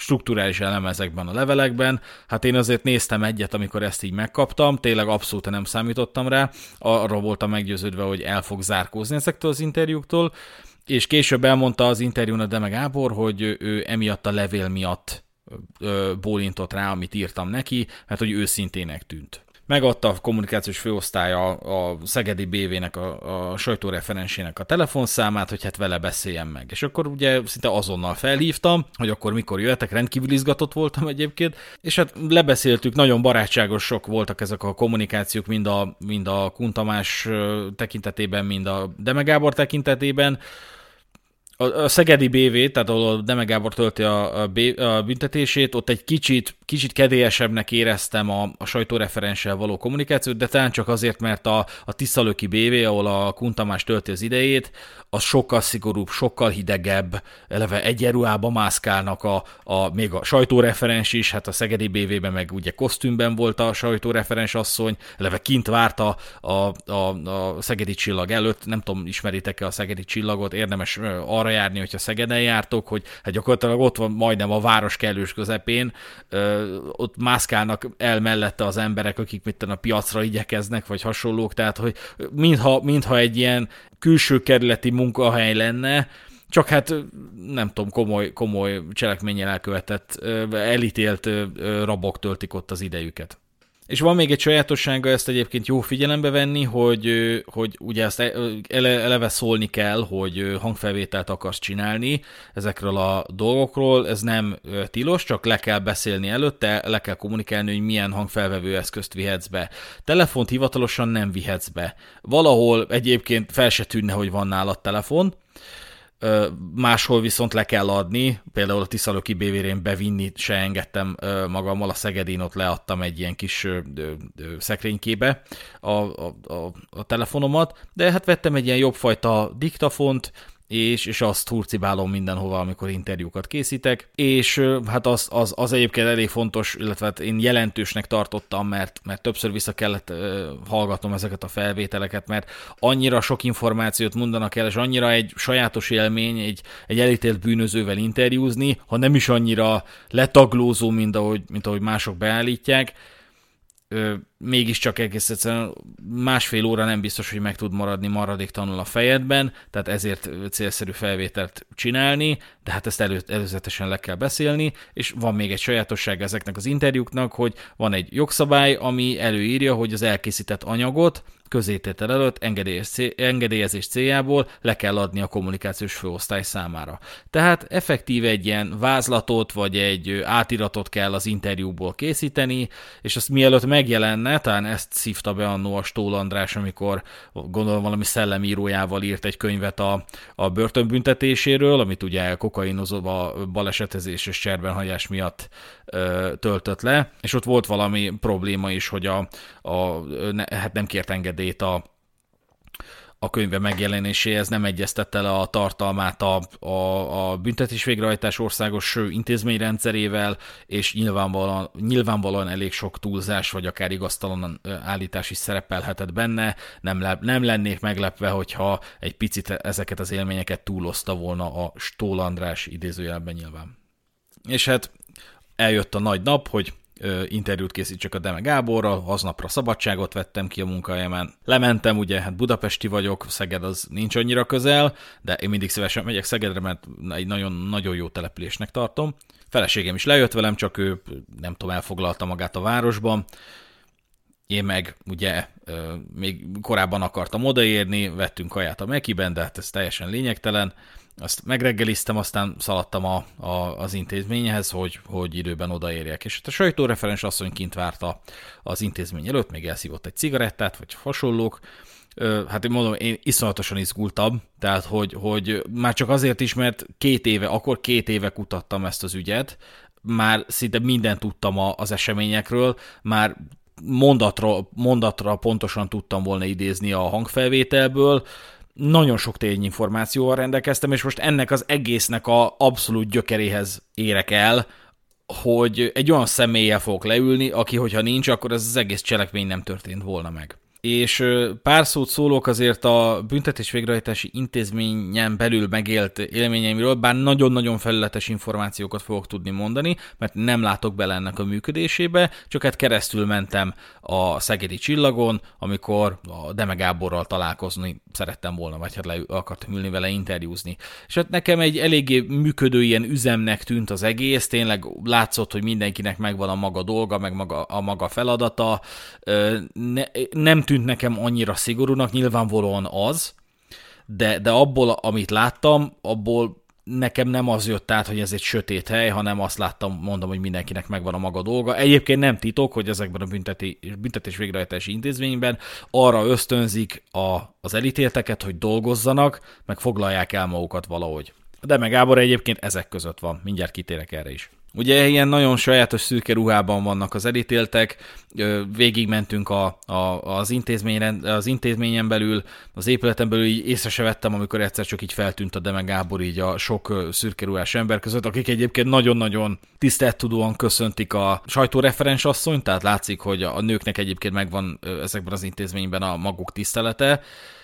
strukturális elem ezekben a levelekben. Hát én azért néztem egyet, amikor ezt így megkaptam, tényleg abszolút nem számítottam rá, arra voltam meggyőződve, hogy el fog zárkózni ezektől az interjúktól, és később elmondta az interjún a Deme Gábor, hogy ő emiatt a levél miatt bólintott rá, amit írtam neki, mert hogy őszintének tűnt megadta a kommunikációs főosztálya a Szegedi BV-nek, a, a sajtóreferensének a telefonszámát, hogy hát vele beszéljen meg. És akkor ugye szinte azonnal felhívtam, hogy akkor mikor jöhetek, rendkívül izgatott voltam egyébként, és hát lebeszéltük, nagyon barátságosok voltak ezek a kommunikációk, mind a, mind a Kuntamás tekintetében, mind a Demegábor tekintetében, a, a Szegedi BV, tehát ahol a Deme Gábor tölti a, a, B, a büntetését, ott egy kicsit, kicsit kedélyesebbnek éreztem a, a sajtóreferenssel való kommunikációt, de talán csak azért, mert a, a Tiszalöki BV, ahol a Kuntamás tölti az idejét, az sokkal szigorúbb, sokkal hidegebb, eleve egyenruhába mászkálnak a, a, még a sajtóreferens is, hát a Szegedi BV-ben meg ugye kosztümben volt a sajtóreferens asszony, eleve kint várta a, a, a Szegedi csillag előtt, nem tudom, ismeritek-e a Szegedi csillagot, érdemes arra járni, hogyha Szegeden jártok, hogy hát gyakorlatilag ott van majdnem a város kellős közepén, ott mászkálnak el mellette az emberek, akik mit a piacra igyekeznek, vagy hasonlók, tehát hogy mintha, mintha egy ilyen külső kerületi munkahely lenne, csak hát nem tudom, komoly, komoly cselekménnyel elkövetett, elítélt rabok töltik ott az idejüket. És van még egy sajátossága, ezt egyébként jó figyelembe venni, hogy, hogy ugye ezt eleve szólni kell, hogy hangfelvételt akarsz csinálni ezekről a dolgokról. Ez nem tilos, csak le kell beszélni előtte, le kell kommunikálni, hogy milyen hangfelvevő eszközt vihetsz be. Telefont hivatalosan nem vihetsz be. Valahol egyébként fel se tűnne, hogy van nálad telefon, máshol viszont le kell adni, például a Tiszaloki bévérén bevinni se engedtem magammal, a Szegedén ott leadtam egy ilyen kis szekrénykébe a, a, a, a telefonomat, de hát vettem egy ilyen jobbfajta diktafont, és, és azt hurcibálom mindenhova, amikor interjúkat készítek, és hát az, az, az egyébként elég fontos, illetve hát én jelentősnek tartottam, mert, mert többször vissza kellett uh, hallgatnom ezeket a felvételeket, mert annyira sok információt mondanak el, és annyira egy sajátos élmény egy, egy elítélt bűnözővel interjúzni, ha nem is annyira letaglózó, mint ahogy, mint ahogy mások beállítják, ö, mégiscsak egész egyszerűen másfél óra nem biztos, hogy meg tud maradni maradéktanul a fejedben, tehát ezért célszerű felvételt csinálni, de hát ezt elő, előzetesen le kell beszélni, és van még egy sajátosság ezeknek az interjúknak, hogy van egy jogszabály, ami előírja, hogy az elkészített anyagot közététel előtt engedélyezés céljából le kell adni a kommunikációs főosztály számára. Tehát effektíve egy ilyen vázlatot vagy egy átiratot kell az interjúból készíteni, és azt mielőtt megjelenne, talán ezt szívta be annó a Stól András, amikor gondolom valami szellemírójával írt egy könyvet a, a börtönbüntetéséről, amit ugye kokainozóba balesetezés és cserbenhagyás miatt ö, töltött le, és ott volt valami probléma is, hogy a, a ne, hát nem kért engedélyt a, a könyve megjelenéséhez nem egyeztette le a tartalmát a, a, a büntetés végrehajtás országos intézményrendszerével, és nyilvánvalóan, nyilvánvalóan elég sok túlzás, vagy akár igaztalan állítás is szerepelhetett benne. Nem, le, nem lennék meglepve, hogyha egy picit ezeket az élményeket túlozta volna a Stól András idézőjelben nyilván. És hát eljött a nagy nap, hogy interjút készítsek a Deme Gáborral, aznapra szabadságot vettem ki a munkahelyemen. Lementem, ugye, hát budapesti vagyok, Szeged az nincs annyira közel, de én mindig szívesen megyek Szegedre, mert egy nagyon, nagyon jó településnek tartom. Feleségem is lejött velem, csak ő, nem tudom, elfoglalta magát a városban. Én meg ugye még korábban akartam odaérni, vettünk kaját a Mekiben, de hát ez teljesen lényegtelen azt megreggeliztem, aztán szaladtam a, a, az intézményhez, hogy, hogy időben odaérjek. És a sajtóreferens asszony kint várta az intézmény előtt, még elszívott egy cigarettát, vagy hasonlók. Hát én mondom, én iszonyatosan izgultam, tehát hogy, hogy már csak azért is, mert két éve, akkor két éve kutattam ezt az ügyet, már szinte mindent tudtam az eseményekről, már mondatra, mondatra pontosan tudtam volna idézni a hangfelvételből, nagyon sok tényinformációval rendelkeztem, és most ennek az egésznek a abszolút gyökeréhez érek el, hogy egy olyan személlyel fogok leülni, aki, hogyha nincs, akkor ez az egész cselekmény nem történt volna meg és pár szót szólok azért a büntetés végrehajtási intézményen belül megélt élményeimről, bár nagyon-nagyon felületes információkat fogok tudni mondani, mert nem látok bele ennek a működésébe, csak hát keresztül mentem a Szegedi Csillagon, amikor a Deme Gáborral találkozni szerettem volna, vagy hát le akartam ülni vele interjúzni. És hát nekem egy eléggé működő ilyen üzemnek tűnt az egész, tényleg látszott, hogy mindenkinek megvan a maga dolga, meg maga, a maga feladata, ne, nem tűnt nekem annyira szigorúnak, nyilvánvalóan az, de, de abból, amit láttam, abból nekem nem az jött át, hogy ez egy sötét hely, hanem azt láttam, mondom, hogy mindenkinek megvan a maga dolga. Egyébként nem titok, hogy ezekben a bünteti, büntetés végrehajtási intézményben arra ösztönzik a, az elítélteket, hogy dolgozzanak, meg foglalják el magukat valahogy. De meg Gábor egyébként ezek között van, mindjárt kitérek erre is. Ugye ilyen nagyon sajátos szürke ruhában vannak az elítéltek, végigmentünk a, a, az, intézményen, az intézményen belül, az épületen belül így észre se vettem, amikor egyszer csak így feltűnt a Deme Gábor így a sok szürke ruhás ember között, akik egyébként nagyon-nagyon tisztelettudóan köszöntik a sajtóreferens asszonyt, tehát látszik, hogy a nőknek egyébként megvan ezekben az intézményben a maguk tisztelete,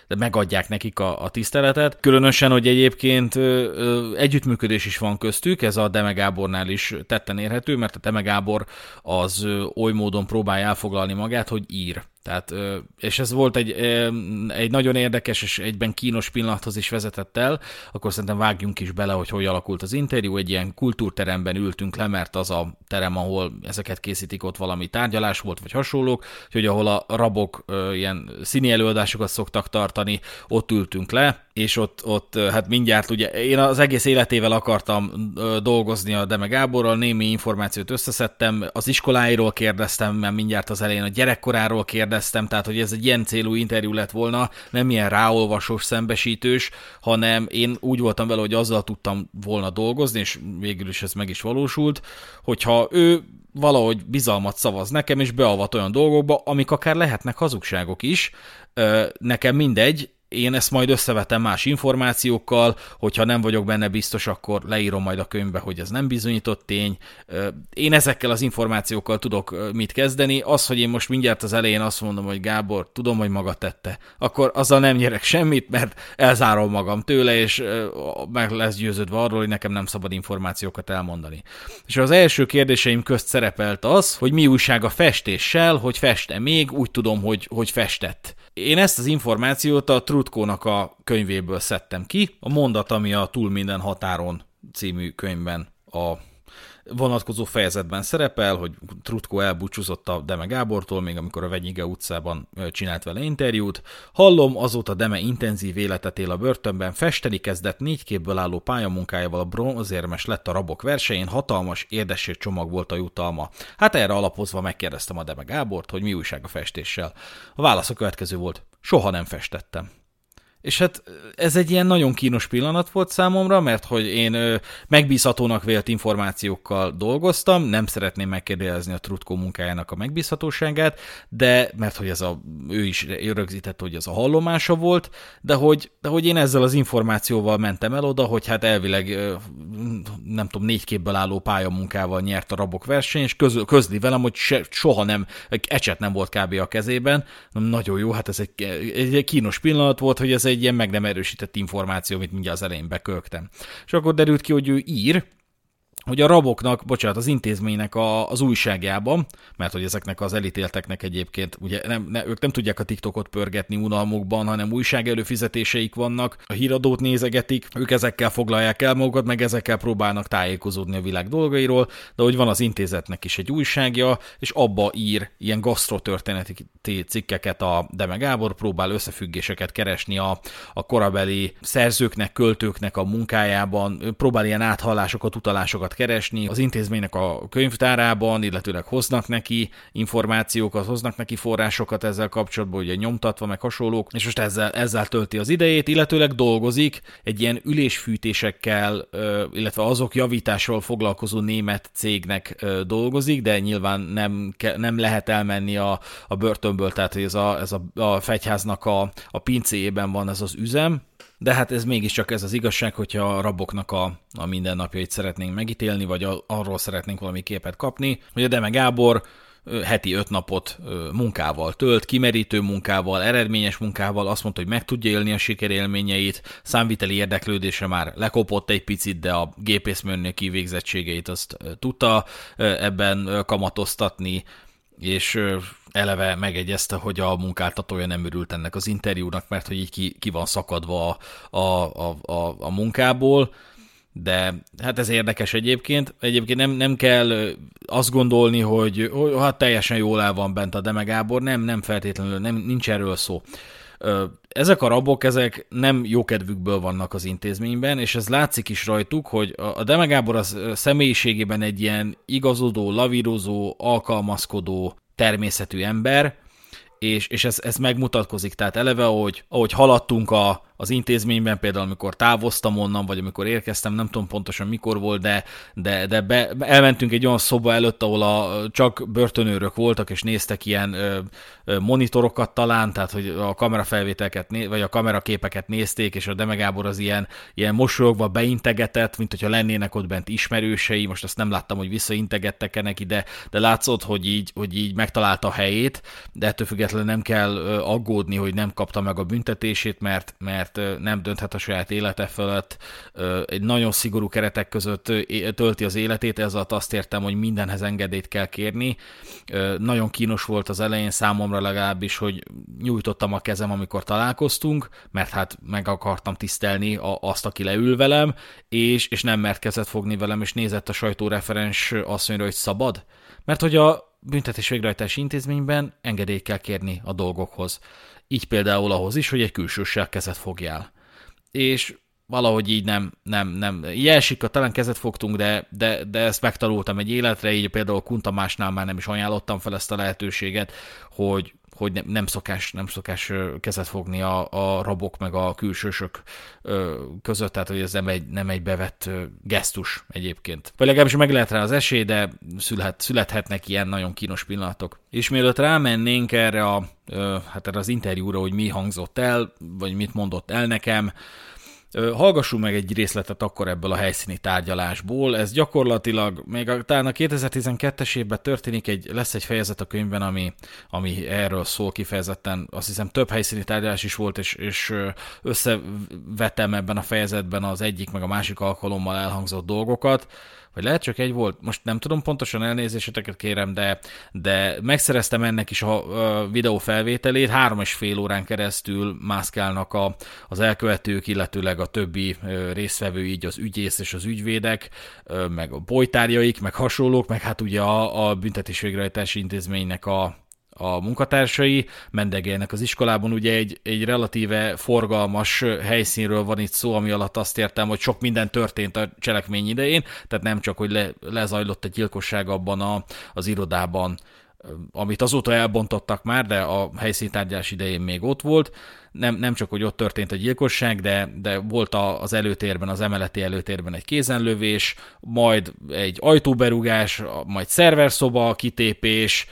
de megadják nekik a, a tiszteletet. Különösen, hogy egyébként ö, ö, együttműködés is van köztük, ez a Deme Gábornál is tetten érhető, mert a Deme Gábor az ö, oly módon próbálja elfoglalni magát, hogy ír. Tehát, és ez volt egy, egy nagyon érdekes és egyben kínos pillanathoz is vezetett el, akkor szerintem vágjunk is bele, hogy hogy alakult az interjú. Egy ilyen kultúrteremben ültünk le, mert az a terem, ahol ezeket készítik, ott valami tárgyalás volt, vagy hasonlók, hogy ahol a rabok ilyen színi előadásokat szoktak tartani, ott ültünk le, és ott, ott hát mindjárt ugye én az egész életével akartam dolgozni a Deme Gáborral, némi információt összeszedtem, az iskoláiról kérdeztem, mert mindjárt az elején a gyerekkoráról kérdeztem, tehát hogy ez egy ilyen célú interjú lett volna, nem ilyen ráolvasós, szembesítős, hanem én úgy voltam vele, hogy azzal tudtam volna dolgozni, és végül is ez meg is valósult, hogyha ő valahogy bizalmat szavaz nekem, és beavat olyan dolgokba, amik akár lehetnek hazugságok is, nekem mindegy, én ezt majd összevetem más információkkal, hogyha nem vagyok benne biztos, akkor leírom majd a könyvbe, hogy ez nem bizonyított tény. Én ezekkel az információkkal tudok mit kezdeni. Az, hogy én most mindjárt az elején azt mondom, hogy Gábor, tudom, hogy maga tette, akkor azzal nem nyerek semmit, mert elzárom magam tőle, és meg lesz győződve arról, hogy nekem nem szabad információkat elmondani. És az első kérdéseim közt szerepelt az, hogy mi újság a festéssel, hogy feste még, úgy tudom, hogy, hogy festett. Én ezt az információt a Trutkónak a könyvéből szedtem ki, a mondat, ami a Túl minden határon című könyvben a vonatkozó fejezetben szerepel, hogy Trutko elbúcsúzott a Deme Gábortól, még amikor a Vegyige utcában csinált vele interjút. Hallom, azóta Deme intenzív életet él a börtönben, festeni kezdett négy képből álló pályamunkájával a bronzérmes lett a rabok versenyén, hatalmas, csomag volt a jutalma. Hát erre alapozva megkérdeztem a Deme Gábort, hogy mi újság a festéssel. A válasz a következő volt, soha nem festettem. És hát ez egy ilyen nagyon kínos pillanat volt számomra, mert hogy én megbízhatónak vélt információkkal dolgoztam, nem szeretném megkérdezni a Trutko munkájának a megbízhatóságát, de mert hogy ez a, ő is rögzített, hogy ez a hallomása volt, de hogy, de hogy én ezzel az információval mentem el oda, hogy hát elvileg nem tudom, négy képből álló pályamunkával nyert a rabok verseny, és közl, közli velem, hogy se, soha nem, ecset nem volt kb. a kezében. Nagyon jó, hát ez egy, egy kínos pillanat volt, hogy ez egy egy ilyen meg nem erősített információ, amit mindjárt az elején bekölgtem. És akkor derült ki, hogy ő ír, hogy a raboknak, bocsánat, az intézménynek a, az újságjában, mert hogy ezeknek az elítélteknek egyébként, ugye nem, ne, ők nem tudják a TikTokot pörgetni unalmukban, hanem újság előfizetéseik vannak, a híradót nézegetik, ők ezekkel foglalják el magukat, meg ezekkel próbálnak tájékozódni a világ dolgairól, de hogy van az intézetnek is egy újságja, és abba ír ilyen gasztrotörténeti cikkeket a Deme Gábor, próbál összefüggéseket keresni a, a korabeli szerzőknek, költőknek a munkájában, próbál ilyen áthallásokat, utalásokat keresni az intézménynek a könyvtárában, illetőleg hoznak neki információkat, hoznak neki forrásokat ezzel kapcsolatban, ugye nyomtatva, meg hasonlók, és most ezzel, ezzel tölti az idejét, illetőleg dolgozik egy ilyen ülésfűtésekkel, illetve azok javításról foglalkozó német cégnek dolgozik, de nyilván nem, nem lehet elmenni a, a börtönből, tehát ez a, ez a, a fegyháznak a, a pincéjében van ez az üzem, de hát ez mégiscsak ez az igazság, hogyha a raboknak a, a mindennapjait szeretnénk megítélni, vagy a, arról szeretnénk valami képet kapni, hogy a Deme Gábor heti öt napot munkával tölt, kimerítő munkával, eredményes munkával, azt mondta, hogy meg tudja élni a sikerélményeit, számviteli érdeklődése már lekopott egy picit, de a gépészmérnöki végzettségeit azt tudta ebben kamatoztatni, és eleve megegyezte, hogy a munkáltatója nem örült ennek az interjúnak, mert hogy így ki, ki van szakadva a, a, a, a munkából, de hát ez érdekes egyébként. Egyébként nem, nem kell azt gondolni, hogy, hogy hát teljesen jól el van bent a Deme Gábor, nem, nem feltétlenül, nem, nincs erről szó. Ezek a rabok, ezek nem jókedvükből vannak az intézményben, és ez látszik is rajtuk, hogy a Deme Gábor az személyiségében egy ilyen igazodó, lavírozó, alkalmazkodó természetű ember, és, és ez, ez megmutatkozik. Tehát eleve, ahogy, ahogy haladtunk a, az intézményben, például amikor távoztam onnan, vagy amikor érkeztem, nem tudom pontosan mikor volt, de, de, de be, elmentünk egy olyan szoba előtt, ahol a, csak börtönőrök voltak, és néztek ilyen ö, monitorokat talán, tehát hogy a kamerafelvételket, vagy a kameraképeket nézték, és a Demegábor az ilyen, ilyen mosolyogva beintegetett, mint hogyha lennének ott bent ismerősei, most azt nem láttam, hogy visszaintegettek-e neki, de, de látszott, hogy így, hogy így megtalálta a helyét, de ettől függetlenül nem kell aggódni, hogy nem kapta meg a büntetését, mert, mert mert nem dönthet a saját élete fölött, egy nagyon szigorú keretek között tölti az életét, ez alatt azt értem, hogy mindenhez engedélyt kell kérni. Nagyon kínos volt az elején számomra legalábbis, hogy nyújtottam a kezem, amikor találkoztunk, mert hát meg akartam tisztelni azt, aki leül velem, és, és nem mert kezet fogni velem, és nézett a sajtóreferens azt mondja, hogy szabad. Mert hogy a büntetés végrehajtási intézményben engedélyt kell kérni a dolgokhoz. Így például ahhoz is, hogy egy külsőssel kezet fogjál. És valahogy így nem, nem, nem. Jelsikka talán kezet fogtunk, de, de, de ezt megtanultam egy életre, így például Kuntamásnál már nem is ajánlottam fel ezt a lehetőséget, hogy, hogy nem, nem szokás, nem szokás kezet fogni a, a rabok meg a külsősök között, tehát hogy ez nem egy, nem egy bevett gesztus egyébként. Vagy legalábbis meg lehet rá az esély, de születhet, születhetnek ilyen nagyon kínos pillanatok. És mielőtt rámennénk erre, a, hát erre az interjúra, hogy mi hangzott el, vagy mit mondott el nekem, Hallgassunk meg egy részletet akkor ebből a helyszíni tárgyalásból. Ez gyakorlatilag még a, talán a 2012-es évben történik, egy, lesz egy fejezet a könyvben, ami, ami erről szól kifejezetten. Azt hiszem több helyszíni tárgyalás is volt, és, és összevetem ebben a fejezetben az egyik meg a másik alkalommal elhangzott dolgokat vagy lehet csak egy volt, most nem tudom pontosan elnézéseteket kérem, de, de megszereztem ennek is a, a videó felvételét, három és fél órán keresztül mászkálnak a, az elkövetők, illetőleg a többi résztvevő, így az ügyész és az ügyvédek, meg a bolytárjaik, meg hasonlók, meg hát ugye a, a büntetés végrehajtási intézménynek a, a munkatársai mendegélnek az iskolában. Ugye egy, egy relatíve forgalmas helyszínről van itt szó, ami alatt azt értem, hogy sok minden történt a cselekmény idején, tehát nem csak, hogy le, lezajlott a gyilkosság abban a, az irodában, amit azóta elbontottak már, de a helyszíntárgyás idején még ott volt. Nem, nem csak, hogy ott történt a gyilkosság, de, de volt az előtérben, az emeleti előtérben egy kézenlövés, majd egy ajtóberugás, majd szerverszoba kitépés,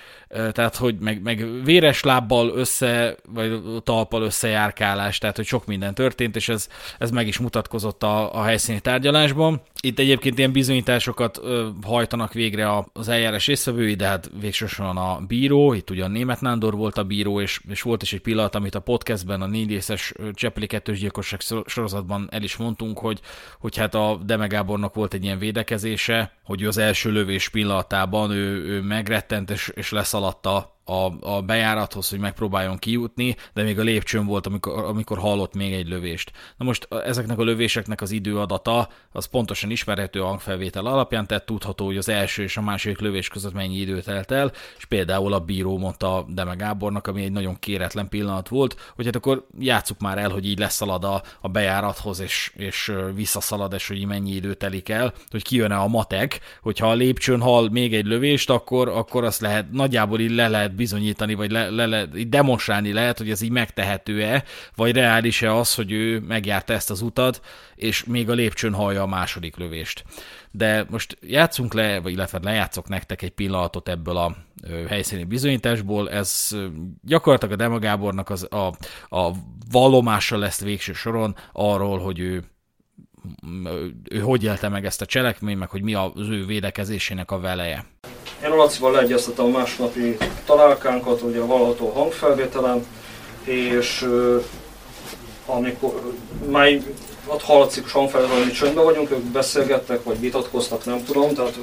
tehát hogy meg, meg véres lábbal össze, vagy talpal összejárkálás, tehát hogy sok minden történt, és ez, ez meg is mutatkozott a, a helyszíni tárgyalásban. Itt egyébként ilyen bizonyításokat ö, hajtanak végre az eljárás részvevői, de hát végsősorban a bíró, itt ugye a német Nándor volt a bíró, és, és volt is egy pillanat, amit a podcastben, a négy részes Csepeli kettős gyilkosság sorozatban el is mondtunk, hogy, hogy hát a Deme Gábornak volt egy ilyen védekezése, hogy az első lövés pillanatában ő, ő megrettent és, és salattaa a, a bejárathoz, hogy megpróbáljon kijutni, de még a lépcsőn volt, amikor, amikor hallott még egy lövést. Na most ezeknek a lövéseknek az időadata, az pontosan ismerhető a hangfelvétel alapján, tehát tudható, hogy az első és a második lövés között mennyi idő telt el, és például a bíró mondta Deme Gábornak, ami egy nagyon kéretlen pillanat volt, hogy hát akkor játsszuk már el, hogy így leszalad a, a bejárathoz, és, és visszaszalad, és hogy mennyi idő telik el, hogy kijön-e a matek, hogyha a lépcsőn hall még egy lövést, akkor, akkor azt lehet, nagyjából így le lehet bizonyítani, vagy le, le, le, demonstrálni lehet, hogy ez így megtehető-e, vagy reális-e az, hogy ő megjárta ezt az utat, és még a lépcsőn hallja a második lövést. De most játszunk le, vagy illetve lejátszok nektek egy pillanatot ebből a helyszíni bizonyításból. Ez gyakorlatilag a Demagábornak az, a, a vallomása lesz végső soron arról, hogy ő ő hogy élte meg ezt a cselekményt, meg hogy mi az ő védekezésének a veleje. Én a Lacival leegyeztetem a másnapi találkánkat, ugye a valható hangfelvételem, és amikor már ott hallatszik hangfelvétel, hogy csöndben vagyunk, ők beszélgettek, vagy vitatkoztak, nem tudom, tehát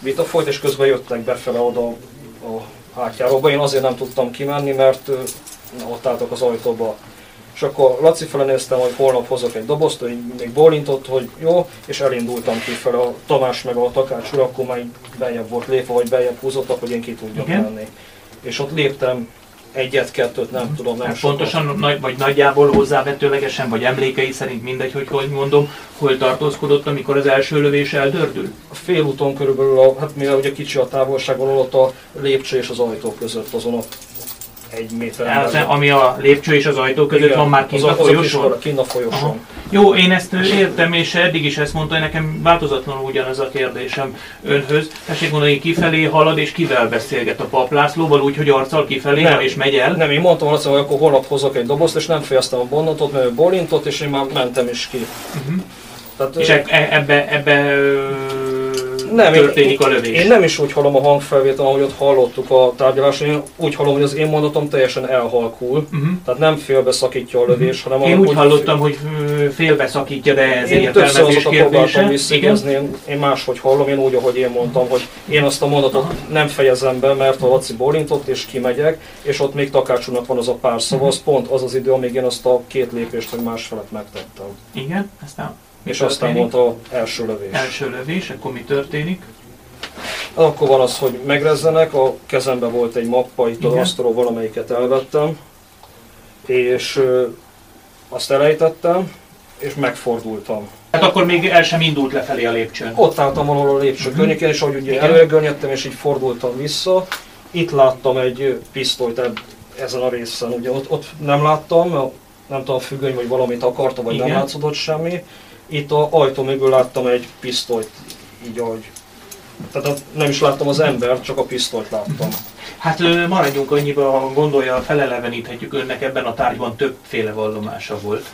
vita folyt, és közben jöttek befele oda a hátjáróba. Én azért nem tudtam kimenni, mert ott álltak az ajtóba és akkor Laci fele néztem, hogy holnap hozok egy dobozt, hogy még bólintott, hogy jó, és elindultam fel A Tamás meg a Takács úr akkor már bejebb volt lépve, vagy bejebb húzottak, hogy én ki tudjak Igen. menni. És ott léptem egyet, kettőt, nem tudom, nem hát Pontosan, nagy, vagy nagyjából hozzávetőlegesen, vagy emlékei szerint mindegy, hogy hogy mondom, hol tartózkodott, amikor az első lövés eldördül? A félúton körülbelül, a, hát mivel ugye kicsi a távolság, ott a lépcső és az ajtó között azon a egy méter. Az, ami a lépcső és az ajtó között Igen, van már kint a folyosón? Kint a folyosón. Jó, én ezt értem, és eddig is ezt mondta, hogy nekem változatlanul ugyanaz a kérdésem önhöz. Tessék mondani, kifelé halad, és kivel beszélget a paplászlóval, úgy, hogy arccal kifelé, nem, és megy el? Nem, én mondtam azt, hogy akkor holnap hozok egy dobozt, és nem fejeztem a bonnatot, mert ő bolintott, és én már mentem is ki. Uh-huh. Tehát, és e- ebbe, ebbe nem, történik én, a lövés. Én nem is úgy hallom a hangfelvétel, ahogy ott hallottuk a tárgyaláson, én úgy hallom, hogy az én mondatom teljesen elhalkul, uh-huh. tehát nem félbeszakítja a mhm. lövés, uh-huh. hanem Én úgy hallottam, hogy félbeszakítja, de ez én értelmezés kérdése. Igen? Én, én máshogy hallom, én úgy, ahogy én mondtam, hogy én azt a mondatot uh-huh. nem fejezem be, mert a Laci bolintott, és kimegyek, és ott még Takácsúnak van az a pár szava, uh-huh. az pont az az idő, amíg én azt a két lépést, hogy másfelet megtettem. Igen, aztán mi és aztán volt a első lövés. Első lövés, akkor mi történik? Akkor van az, hogy megrezzenek, a kezemben volt egy mappa, itt az asztalról valamelyiket elvettem, és azt elejtettem, és megfordultam. Hát akkor még el sem indult lefelé a lépcsőn. Ott álltam valahol a lépcső Mhm. környékén, és ahogy ugye Igen. és így fordultam vissza, itt láttam egy pisztolyt eb- ezen a részen. Ugye ott, ott nem láttam, nem tudom, függöny vagy valamit akarta, vagy Igen. nem látszódott semmi. Itt a ajtó mögül láttam egy pisztolyt, így ahogy. Tehát nem is láttam az embert, csak a pisztolyt láttam. Hát maradjunk annyiba, ha gondolja, feleleveníthetjük önnek ebben a tárgyban többféle vallomása volt.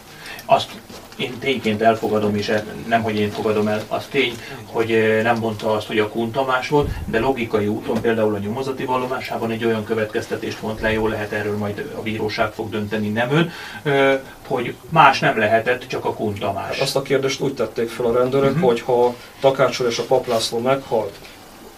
Azt én tényként elfogadom, és nem, hogy én fogadom el, az tény, hogy ö, nem mondta azt, hogy a Kun Tamás volt, de logikai úton, például a nyomozati vallomásában egy olyan következtetést vont le, jó lehet erről majd a bíróság fog dönteni, nem ön, ö, hogy más nem lehetett, csak a Kun Tamás. Azt a kérdést úgy tették fel a rendőrök, Mhm. hogy ha Takácsor és a Paplászló meghalt,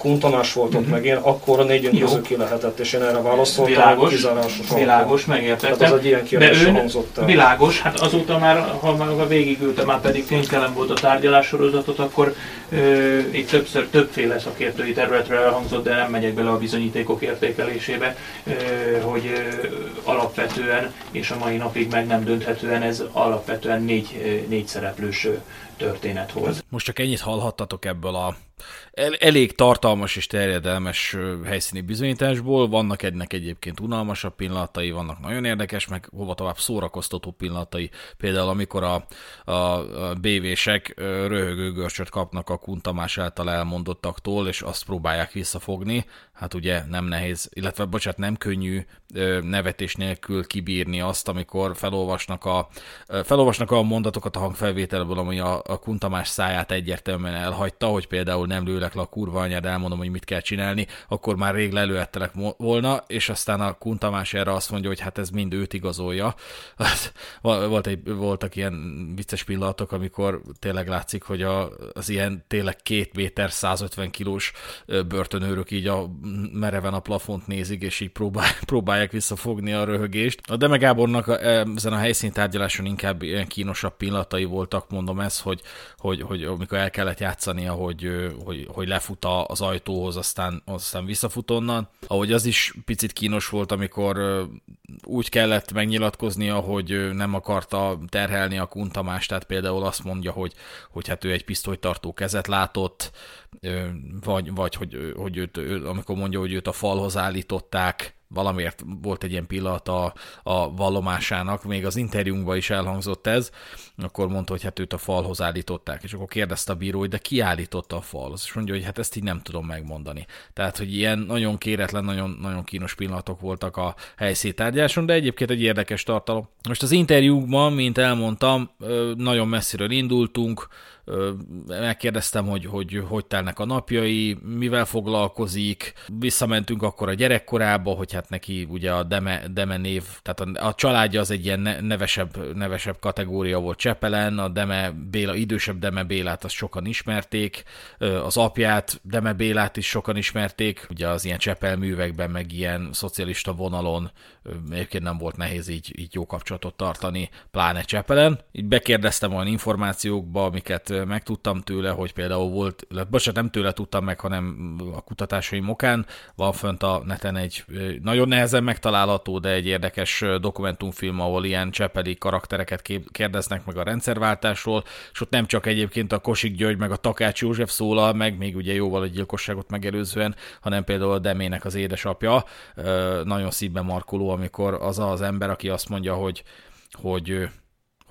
Kun Tamás volt ott meg én, akkor a négyünk Mhm. Jó. közül ki lehetett, és én erre válaszoltam, Világos, kizárásos világos, Tehát megértettem. az egy ilyen De kérdés ön, hangzott el. világos, hát azóta már, ha már végigültem, már pedig ténytelen volt a tárgyalássorozatot, akkor ö, itt többször többféle szakértői területre elhangzott, de nem megyek bele a bizonyítékok értékelésébe, ö, hogy ö, alapvetően, és a mai napig meg nem dönthetően ez alapvetően négy, négy szereplős történet volt. Most csak ennyit hallhattatok ebből a el, elég tartalmas és terjedelmes helyszíni bizonyításból. Vannak ennek egyébként unalmasabb pillanatai, vannak nagyon érdekes, meg hova tovább szórakoztató pillanatai. Például amikor a, a, a BV-sek röhögő görcsöt kapnak a Kuntamás által elmondottaktól, és azt próbálják visszafogni. Hát ugye nem nehéz, illetve bocsánat, nem könnyű nevetés nélkül kibírni azt, amikor felolvasnak a, felolvasnak a mondatokat a hangfelvételből, ami a, a Kuntamás száját egyértelműen elhagyta, hogy például nem lőlek le a kurva anyád, elmondom, hogy mit kell csinálni, akkor már rég lelőhettelek mo- volna, és aztán a Kuntamás erre azt mondja, hogy hát ez mind őt igazolja. [LAUGHS] Volt egy, voltak ilyen vicces pillanatok, amikor tényleg látszik, hogy a, az ilyen tényleg két méter, 150 kilós börtönőrök így a mereven a plafont nézik, és így próbál, [LAUGHS] próbálják visszafogni a röhögést. A Deme Gábornak ezen a helyszíntárgyaláson inkább ilyen kínosabb pillanatai voltak, mondom ez, hogy, hogy, hogy amikor el kellett játszania, hogy, hogy, hogy lefut az ajtóhoz, aztán, aztán visszafut onnan. Ahogy az is picit kínos volt, amikor úgy kellett megnyilatkoznia, hogy nem akarta terhelni a kuntamást, tehát például azt mondja, hogy, hogy hát ő egy pisztolytartó kezet látott, vagy, vagy hogy, hogy őt, amikor mondja, hogy őt a falhoz állították, valamiért volt egy ilyen pillanat a, a vallomásának, még az interjúnkban is elhangzott ez, akkor mondta, hogy hát őt a falhoz állították, és akkor kérdezte a bíró, hogy de ki állította a falhoz, és mondja, hogy hát ezt így nem tudom megmondani. Tehát, hogy ilyen nagyon kéretlen, nagyon, nagyon kínos pillanatok voltak a helyszítárgyáson, de egyébként egy érdekes tartalom. Most az interjúkban, mint elmondtam, nagyon messziről indultunk, megkérdeztem, hogy, hogy hogy telnek a napjai, mivel foglalkozik, visszamentünk akkor a gyerekkorába, hogy hát neki ugye a Deme, Deme név, tehát a, a családja az egy ilyen ne- nevesebb, nevesebb kategória volt Csepelen, a Deme Béla, idősebb Deme Bélát azt sokan ismerték, az apját, Deme Bélát is sokan ismerték, ugye az ilyen Csepel művekben, meg ilyen szocialista vonalon egyébként nem volt nehéz így, így jó kapcsolatot tartani, pláne Csepelen. Így bekérdeztem olyan információkba, amiket megtudtam tőle, hogy például volt, bocsánat, nem tőle tudtam meg, hanem a kutatásaim okán, van fönt a neten egy nagyon nehezen megtalálható, de egy érdekes dokumentumfilm, ahol ilyen csepeli karaktereket kép- kérdeznek meg a rendszerváltásról, és ott nem csak egyébként a Kosik György meg a Takács József szólal meg, még ugye jóval a gyilkosságot megelőzően, hanem például a Demének az édesapja. Nagyon szívbe markoló, amikor az az ember, aki azt mondja, hogy, hogy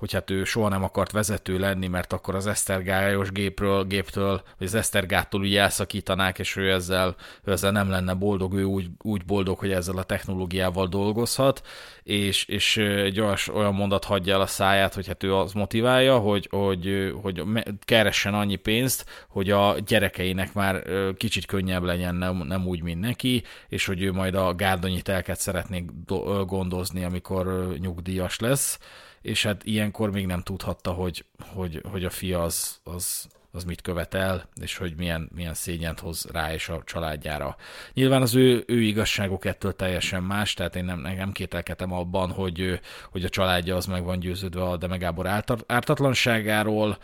hogy hát ő soha nem akart vezető lenni, mert akkor az Esztergályos gépről, géptől, vagy az Esztergáttól ugye elszakítanák, és ő ezzel, ő ezzel nem lenne boldog, ő úgy, úgy boldog, hogy ezzel a technológiával dolgozhat, és, és egy olyan mondat hagyja el a száját, hogy hát ő az motiválja, hogy, hogy, hogy keressen annyi pénzt, hogy a gyerekeinek már kicsit könnyebb legyen, nem, nem úgy, mint neki, és hogy ő majd a gárdonyi telket ö, gondozni, amikor nyugdíjas lesz és hát ilyenkor még nem tudhatta, hogy, hogy, hogy a fia az, az, az mit követel, és hogy milyen, milyen szégyent hoz rá és a családjára. Nyilván az ő, ő igazságok ettől teljesen más, tehát én nem, nem kételkedem abban, hogy, hogy a családja az meg van győződve a Deme Gábor által- ártatlanságáról,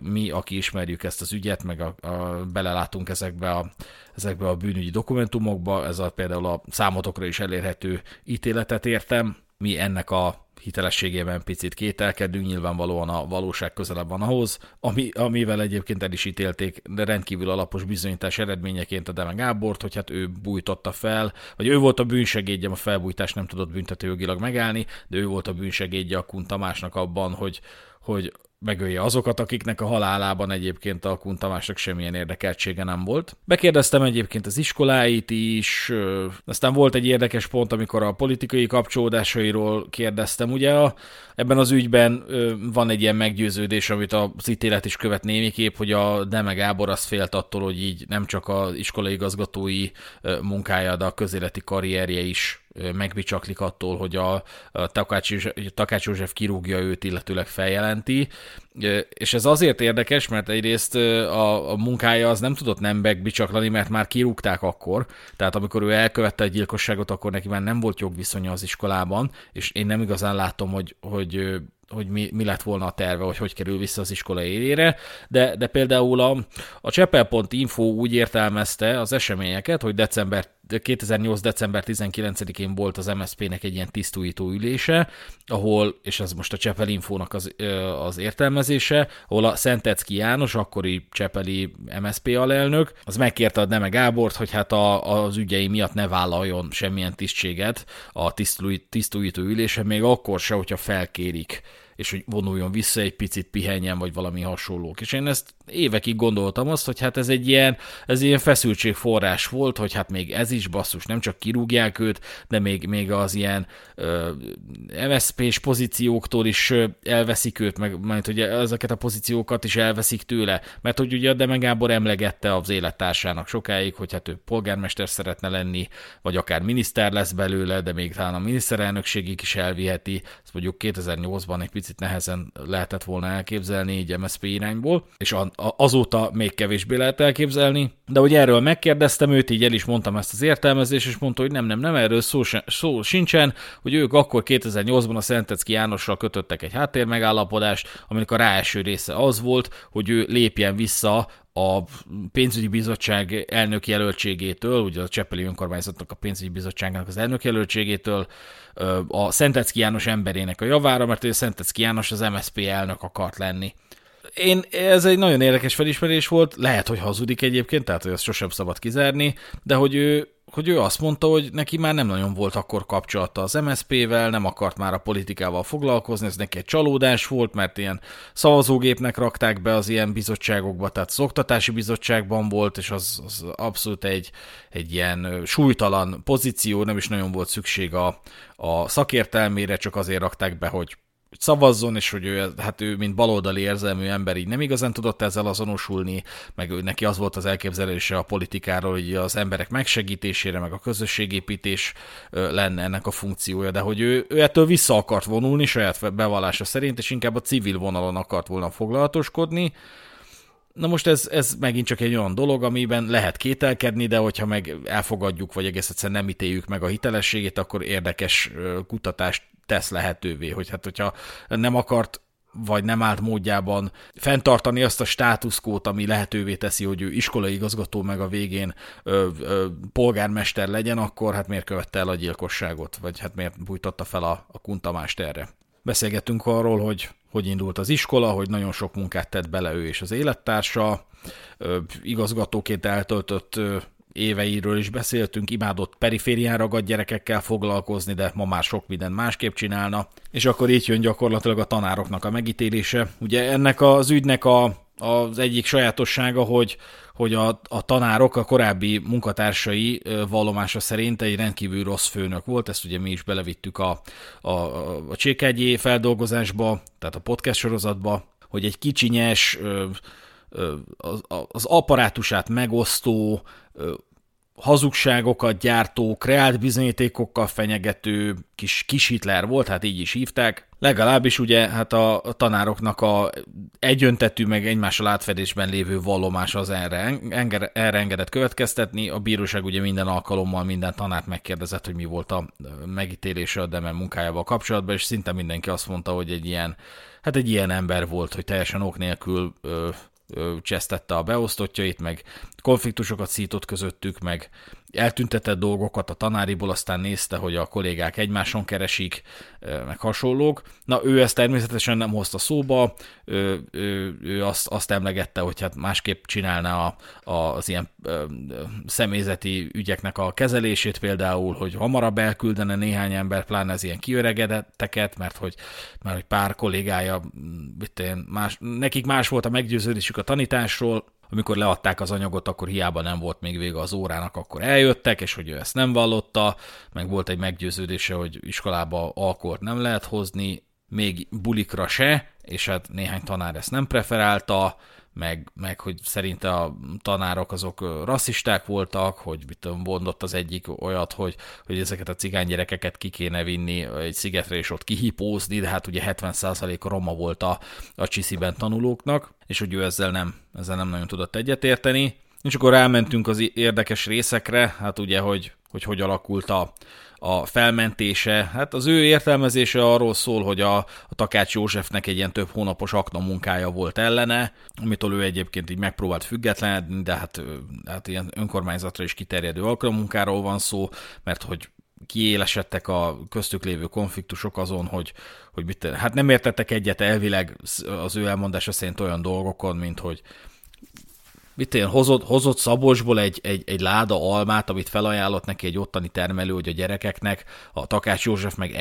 mi, aki ismerjük ezt az ügyet, meg a, a, belelátunk ezekbe a, ezekbe a bűnügyi dokumentumokba, ez a, például a számotokra is elérhető ítéletet értem, mi ennek a hitelességében picit kételkedünk, nyilvánvalóan a valóság közelebb van ahhoz, ami, amivel egyébként el is ítélték, de rendkívül alapos bizonyítás eredményeként a Deme Gábort, hogy hát ő bújtotta fel, vagy ő volt a bűnsegédje, a felbújtás nem tudott büntetőjogilag megállni, de ő volt a bűnsegédje a Kun Tamásnak abban, hogy, hogy megölje azokat, akiknek a halálában egyébként a Kun Tamásnak semmilyen érdekeltsége nem volt. Bekérdeztem egyébként az iskoláit is, aztán volt egy érdekes pont, amikor a politikai kapcsolódásairól kérdeztem. Ugye a, ebben az ügyben van egy ilyen meggyőződés, amit az ítélet is követ némiképp, hogy a Deme Gábor az félt attól, hogy így nem csak az iskolai igazgatói munkája, de a közéleti karrierje is megbicsaklik attól, hogy a Takács, Takács József kirúgja őt, illetőleg feljelenti. És ez azért érdekes, mert egyrészt a, a munkája az nem tudott nem megbicsaklani, mert már kirúgták akkor. Tehát amikor ő elkövette a gyilkosságot, akkor neki már nem volt jogviszonya az iskolában, és én nem igazán látom, hogy, hogy hogy mi, mi lett volna a terve, hogy hogy kerül vissza az iskola élére, de, de például a, a Csepel.info úgy értelmezte az eseményeket, hogy december 2008. december 19-én volt az MSZP-nek egy ilyen tisztújító ülése, ahol, és ez most a Csepel Infónak az, az értelmezése, ahol a Szentecki János, akkori Csepeli MSZP alelnök, az megkérte a Neme Gábort, hogy hát a, az ügyei miatt ne vállaljon semmilyen tisztséget a tisztújító ülése, még akkor se, hogyha felkérik és hogy vonuljon vissza egy picit, pihenjen, vagy valami hasonlók. És én ezt évekig gondoltam azt, hogy hát ez egy ilyen, ez ilyen feszültségforrás volt, hogy hát még ez is basszus, nem csak kirúgják őt, de még, még az ilyen MSZP-s pozícióktól is elveszik őt, meg majd hogy ezeket a pozíciókat is elveszik tőle, mert hogy ugye a Deme Gábor emlegette az élettársának sokáig, hogy hát ő polgármester szeretne lenni, vagy akár miniszter lesz belőle, de még talán a miniszterelnökségig is elviheti, ezt mondjuk 2008-ban egy picit nehezen lehetett volna elképzelni így MSZP irányból, és azóta még kevésbé lehet elképzelni, de hogy erről megkérdeztem őt, így el is mondtam ezt az értelmezést, és mondta, hogy nem, nem, nem, erről szó, szó sincsen, hogy ők akkor 2008-ban a Szentecki Jánossal kötöttek egy háttérmegállapodást, aminek a ráeső része az volt, hogy ő lépjen vissza a pénzügyi bizottság elnök jelöltségétől, ugye a Cseppeli önkormányzatnak a pénzügyi bizottságnak az elnök jelöltségétől a Szentecki János emberének a javára, mert a Szentecki János az MSZP elnök akart lenni én, ez egy nagyon érdekes felismerés volt, lehet, hogy hazudik egyébként, tehát hogy ezt sosem szabad kizárni, de hogy ő, hogy ő azt mondta, hogy neki már nem nagyon volt akkor kapcsolata az MSZP-vel, nem akart már a politikával foglalkozni, ez neki egy csalódás volt, mert ilyen szavazógépnek rakták be az ilyen bizottságokba, tehát az oktatási bizottságban volt, és az, az abszolút egy, egy ilyen súlytalan pozíció, nem is nagyon volt szükség a, a szakértelmére, csak azért rakták be, hogy szavazzon, és hogy ő, hát ő, mint baloldali érzelmű ember így nem igazán tudott ezzel azonosulni, meg ő, neki az volt az elképzelése a politikáról, hogy az emberek megsegítésére, meg a közösségépítés lenne ennek a funkciója, de hogy ő, ő ettől vissza akart vonulni saját bevallása szerint, és inkább a civil vonalon akart volna foglalatoskodni, Na most ez, ez megint csak egy olyan dolog, amiben lehet kételkedni, de hogyha meg elfogadjuk, vagy egész egyszerűen nem ítéljük meg a hitelességét, akkor érdekes kutatást tesz lehetővé, hogy hát hogyha nem akart vagy nem állt módjában fenntartani azt a státuszkót, ami lehetővé teszi, hogy ő iskolai igazgató meg a végén ö, ö, polgármester legyen, akkor hát miért követte el a gyilkosságot, vagy hát miért bújtotta fel a, a kuntamást erre. Beszélgettünk arról, hogy hogy indult az iskola, hogy nagyon sok munkát tett bele ő és az élettársa, igazgatóként eltöltött éveiről is beszéltünk, imádott periférián ragadt gyerekekkel foglalkozni, de ma már sok minden másképp csinálna. És akkor így jön gyakorlatilag a tanároknak a megítélése. Ugye ennek az ügynek a, az egyik sajátossága, hogy, hogy a, a tanárok, a korábbi munkatársai vallomása szerint egy rendkívül rossz főnök volt, ezt ugye mi is belevittük a, a, a Csékegyé feldolgozásba, tehát a podcast sorozatba, hogy egy kicsinyes, az, apparátusát megosztó, hazugságokat gyártó, kreált bizonyítékokkal fenyegető kis, kis Hitler volt, hát így is hívták. Legalábbis ugye hát a tanároknak a egyöntetű meg egymással átfedésben lévő vallomás az erre, erre engedett következtetni. A bíróság ugye minden alkalommal minden tanárt megkérdezett, hogy mi volt a megítélése a Demen munkájával kapcsolatban, és szinte mindenki azt mondta, hogy egy ilyen, hát egy ilyen ember volt, hogy teljesen ok nélkül ö, csesztette a beosztottjait, meg konfliktusokat szított közöttük, meg eltüntetett dolgokat a tanáriból, aztán nézte, hogy a kollégák egymáson keresik, meg hasonlók. Na, ő ezt természetesen nem hozta szóba, ő, ő, ő azt, azt emlegette, hogy hát másképp csinálná a, a, az ilyen ö, személyzeti ügyeknek a kezelését, például, hogy hamarabb elküldene néhány ember, pláne az ilyen kiöregedetteket, mert hogy, mert hogy pár kollégája, mit más, nekik más volt a meggyőződésük a tanításról, amikor leadták az anyagot, akkor hiába nem volt még vége az órának, akkor eljöttek, és hogy ő ezt nem vallotta, meg volt egy meggyőződése, hogy iskolába alkoholt nem lehet hozni, még bulikra se, és hát néhány tanár ezt nem preferálta, meg, meg hogy szerinte a tanárok azok rasszisták voltak, hogy mit tudom, mondott az egyik olyat, hogy, hogy ezeket a cigány gyerekeket ki kéne vinni egy szigetre és ott kihipózni, de hát ugye 70% roma volt a, a csisziben tanulóknak, és hogy ő ezzel nem, ezzel nem nagyon tudott egyetérteni. És akkor rámentünk az érdekes részekre, hát ugye, hogy hogy, hogy alakult a, a felmentése. Hát az ő értelmezése arról szól, hogy a, a Takács Józsefnek egy ilyen több hónapos akna munkája volt ellene, amitől ő egyébként így megpróbált függetlenedni, de hát, hát ilyen önkormányzatra is kiterjedő munkáról van szó, mert hogy kiélesedtek a köztük lévő konfliktusok azon, hogy, hogy mit, hát nem értettek egyet elvileg az ő elmondása szerint olyan dolgokon, mint hogy mit én, hozott, hozott Szabolcsból egy, egy, egy láda almát, amit felajánlott neki egy ottani termelő, hogy a gyerekeknek, a Takács József meg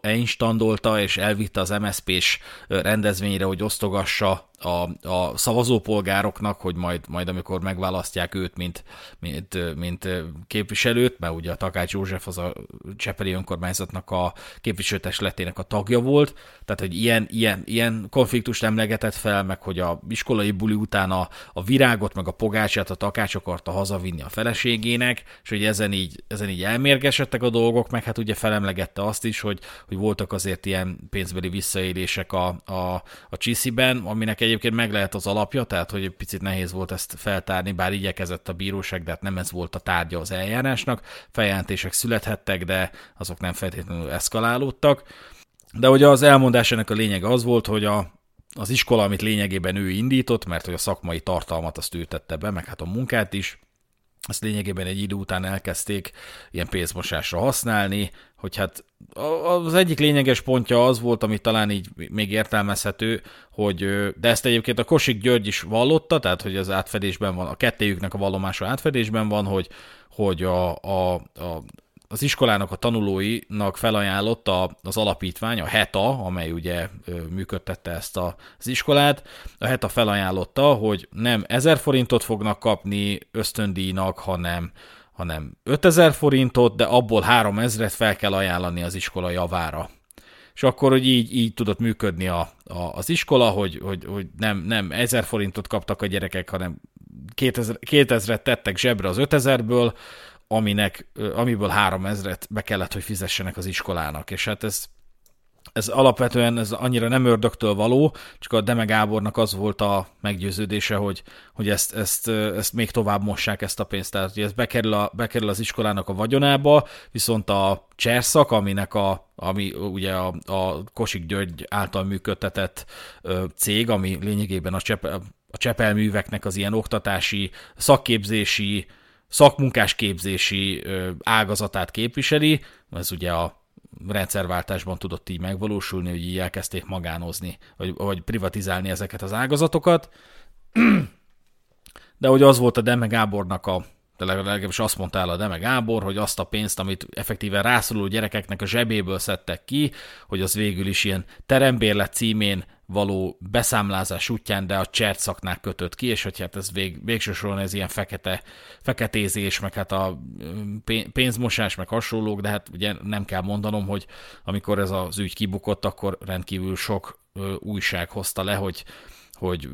einstandolta, és elvitte az MSZP-s rendezvényre, hogy osztogassa a, a szavazópolgároknak, hogy majd, majd amikor megválasztják őt, mint, mint, mint képviselőt, mert ugye a Takács József az a Csepeli önkormányzatnak a képviselőtestletének a tagja volt, tehát hogy ilyen, ilyen, ilyen konfliktust emlegetett fel, meg hogy a iskolai buli után a, a virágot, meg a pogácsát a Takács akarta hazavinni a feleségének, és hogy ezen így, ezen így elmérgesedtek a dolgok, meg hát ugye felemlegette azt is, hogy, hogy voltak azért ilyen pénzbeli visszaélések a, a, a Csisziben, aminek egy egyébként meg lehet az alapja, tehát hogy egy picit nehéz volt ezt feltárni, bár igyekezett a bíróság, de hát nem ez volt a tárgya az eljárásnak. Feljelentések születhettek, de azok nem feltétlenül eszkalálódtak. De ugye az elmondásának a lényege az volt, hogy a, az iskola, amit lényegében ő indított, mert hogy a szakmai tartalmat azt ő tette be, meg hát a munkát is, ezt lényegében egy idő után elkezdték ilyen pénzmosásra használni, hogy hát az egyik lényeges pontja az volt, ami talán így még értelmezhető, hogy, de ezt egyébként a Kosik György is vallotta, tehát hogy az átfedésben van, a kettőjüknek a vallomása átfedésben van, hogy, hogy a, a, a az iskolának a tanulóinak felajánlotta az alapítvány, a HETA, amely ugye működtette ezt az iskolát, a HETA felajánlotta, hogy nem 1000 forintot fognak kapni ösztöndíjnak, hanem hanem 5000 forintot, de abból 3000-et fel kell ajánlani az iskola javára. És akkor, hogy így, így tudott működni a, a, az iskola, hogy, hogy, hogy nem, nem 1000 forintot kaptak a gyerekek, hanem 2000, 2000-et tettek zsebre az 5000-ből, aminek, amiből 3000-et be kellett, hogy fizessenek az iskolának. És hát ez ez alapvetően ez annyira nem ördögtől való, csak a Deme Gábornak az volt a meggyőződése, hogy, hogy ezt, ezt, ezt még tovább mossák ezt a pénzt. Tehát, hogy ez bekerül, a, bekerül az iskolának a vagyonába, viszont a cserszak, aminek a, ami ugye a, a Kosik György által működtetett cég, ami lényegében a, Csep, a Csepelműveknek az ilyen oktatási, szakképzési, szakmunkásképzési ágazatát képviseli, ez ugye a rendszerváltásban tudott így megvalósulni, hogy így elkezdték magánozni, vagy, vagy privatizálni ezeket az ágazatokat. [CLEARS THROAT] De hogy az volt a Deme Gábornak a de legalábbis azt mondta el a Deme Gábor, hogy azt a pénzt, amit effektíven rászoruló gyerekeknek a zsebéből szedtek ki, hogy az végül is ilyen terembérlet címén való beszámlázás útján, de a csert szaknák kötött ki, és hogy hát ez vég, végső soron ez ilyen fekete, feketézés, meg hát a pénzmosás, meg hasonlók, de hát ugye nem kell mondanom, hogy amikor ez az ügy kibukott, akkor rendkívül sok újság hozta le, hogy hogy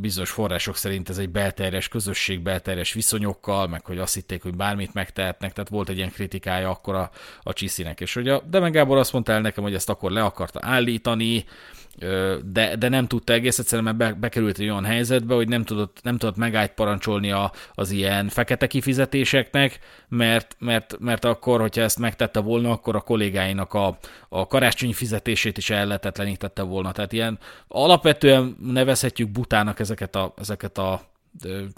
bizonyos források szerint ez egy belterjes közösség, belterjes viszonyokkal, meg hogy azt hitték, hogy bármit megtehetnek, tehát volt egy ilyen kritikája akkor a, a Csiszinek. És hogy a Demen Gábor azt mondta el nekem, hogy ezt akkor le akarta állítani, de, de nem tudta egész egyszerűen, mert be, bekerült egy olyan helyzetbe, hogy nem tudott, nem tudott megállt parancsolni a, az ilyen fekete kifizetéseknek, mert, mert, mert akkor, hogyha ezt megtette volna, akkor a kollégáinak a, a karácsonyi fizetését is elletetlenítette volna. Tehát ilyen alapvetően nevezhetjük butának ezeket a, ezeket a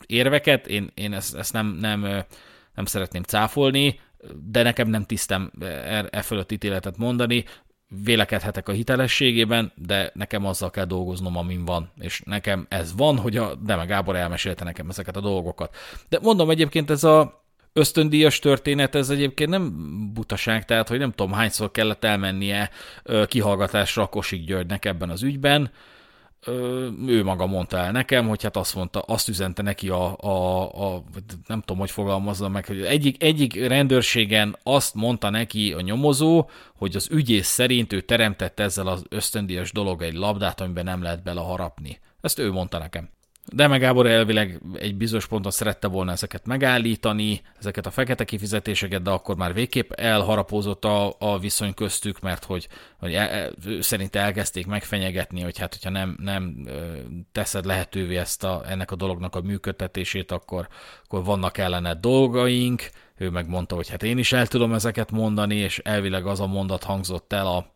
érveket, én, én ezt, ezt nem, nem nem szeretném cáfolni, de nekem nem tisztem e, e fölött ítéletet mondani, vélekedhetek a hitelességében, de nekem azzal kell dolgoznom, amin van. És nekem ez van, hogy a Deme Gábor elmesélte nekem ezeket a dolgokat. De mondom egyébként ez a ösztöndíjas történet, ez egyébként nem butaság, tehát hogy nem tudom hányszor kellett elmennie kihallgatásra a Kosik Györgynek ebben az ügyben, ő maga mondta el nekem, hogy hát azt mondta, azt üzente neki a, a, a nem tudom, hogy fogalmazza meg, hogy egyik, egyik rendőrségen azt mondta neki a nyomozó, hogy az ügyész szerint ő teremtett ezzel az ösztöndíjas dolog egy labdát, amiben nem lehet beleharapni. Ezt ő mondta nekem. De meg Gábor elvileg egy bizonyos ponton szerette volna ezeket megállítani, ezeket a fekete kifizetéseket, de akkor már végképp elharapózott a, a viszony köztük, mert hogy, hogy el, szerint elkezdték megfenyegetni, hogy hát, hogyha nem, nem teszed lehetővé ezt a, ennek a dolognak a működtetését, akkor, akkor vannak ellene dolgaink, ő megmondta, hogy hát én is el tudom ezeket mondani, és elvileg az a mondat hangzott el a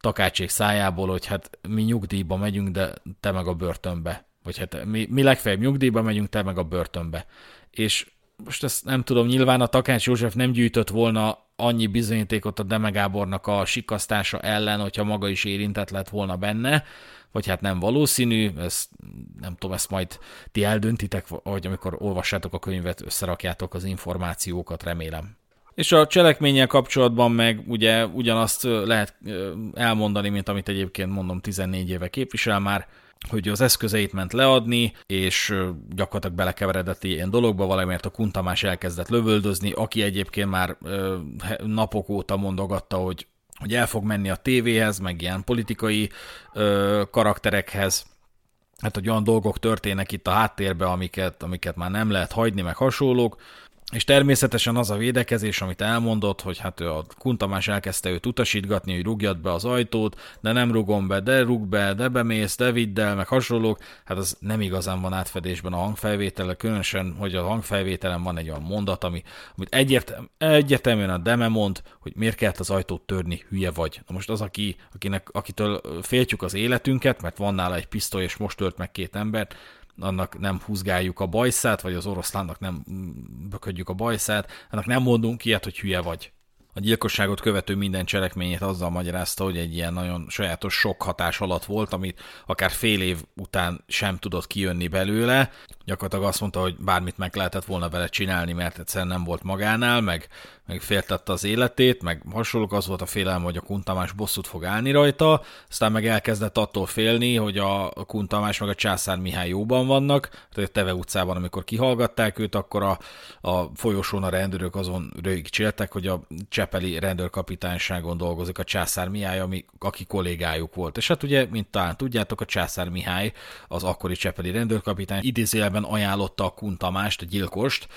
takácsék szájából, hogy hát mi nyugdíjba megyünk, de te meg a börtönbe vagy hát mi, mi legfeljebb nyugdíjba megyünk, te meg a börtönbe. És most ezt nem tudom, nyilván a Takács József nem gyűjtött volna annyi bizonyítékot a Demegábornak a sikasztása ellen, hogyha maga is érintett lett volna benne, vagy hát nem valószínű, ezt, nem tudom, ezt majd ti eldöntitek, vagy amikor olvassátok a könyvet, összerakjátok az információkat, remélem. És a cselekménnyel kapcsolatban meg ugye ugyanazt lehet elmondani, mint amit egyébként mondom 14 éve képvisel már, hogy az eszközeit ment leadni, és gyakorlatilag belekeveredett ilyen dologba, valamiért a Kuntamás elkezdett lövöldözni, aki egyébként már napok óta mondogatta, hogy, hogy el fog menni a tévéhez, meg ilyen politikai karakterekhez, hát hogy olyan dolgok történnek itt a háttérben, amiket, amiket már nem lehet hagyni, meg hasonlók, és természetesen az a védekezés, amit elmondott, hogy hát ő a Kuntamás elkezdte őt utasítgatni, hogy rugjad be az ajtót, de nem rugom be, de rúg be, de bemész, de vidd el, meg hasonlók, hát az nem igazán van átfedésben a hangfelvétele, különösen, hogy a hangfelvételen van egy olyan mondat, ami, amit egyértelmű, egyértelműen a Deme mond, hogy miért kellett az ajtót törni, hülye vagy. Na most az, aki, akinek, akitől féltjük az életünket, mert van nála egy pisztoly, és most tört meg két embert, annak nem húzgáljuk a bajszát, vagy az oroszlánnak nem böködjük a bajszát, annak nem mondunk ilyet, hogy hülye vagy. A gyilkosságot követő minden cselekményét azzal magyarázta, hogy egy ilyen nagyon sajátos sok hatás alatt volt, amit akár fél év után sem tudott kijönni belőle. Gyakorlatilag azt mondta, hogy bármit meg lehetett volna vele csinálni, mert egyszerűen nem volt magánál, meg meg féltette az életét, meg hasonlók, az volt a félelme, hogy a Kuntamás bosszút fog állni rajta, aztán meg elkezdett attól félni, hogy a Kuntamás meg a Császár Mihály jóban vannak, a Teve utcában, amikor kihallgatták őt, akkor a, a folyosón a rendőrök azon rögig cséltek, hogy a Csepeli rendőrkapitányságon dolgozik a Császár Mihály, ami, aki kollégájuk volt. És hát ugye, mint talán tudjátok, a Császár Mihály, az akkori Csepeli rendőrkapitány idézőjelben ajánlotta a Kuntamást, a gyilkost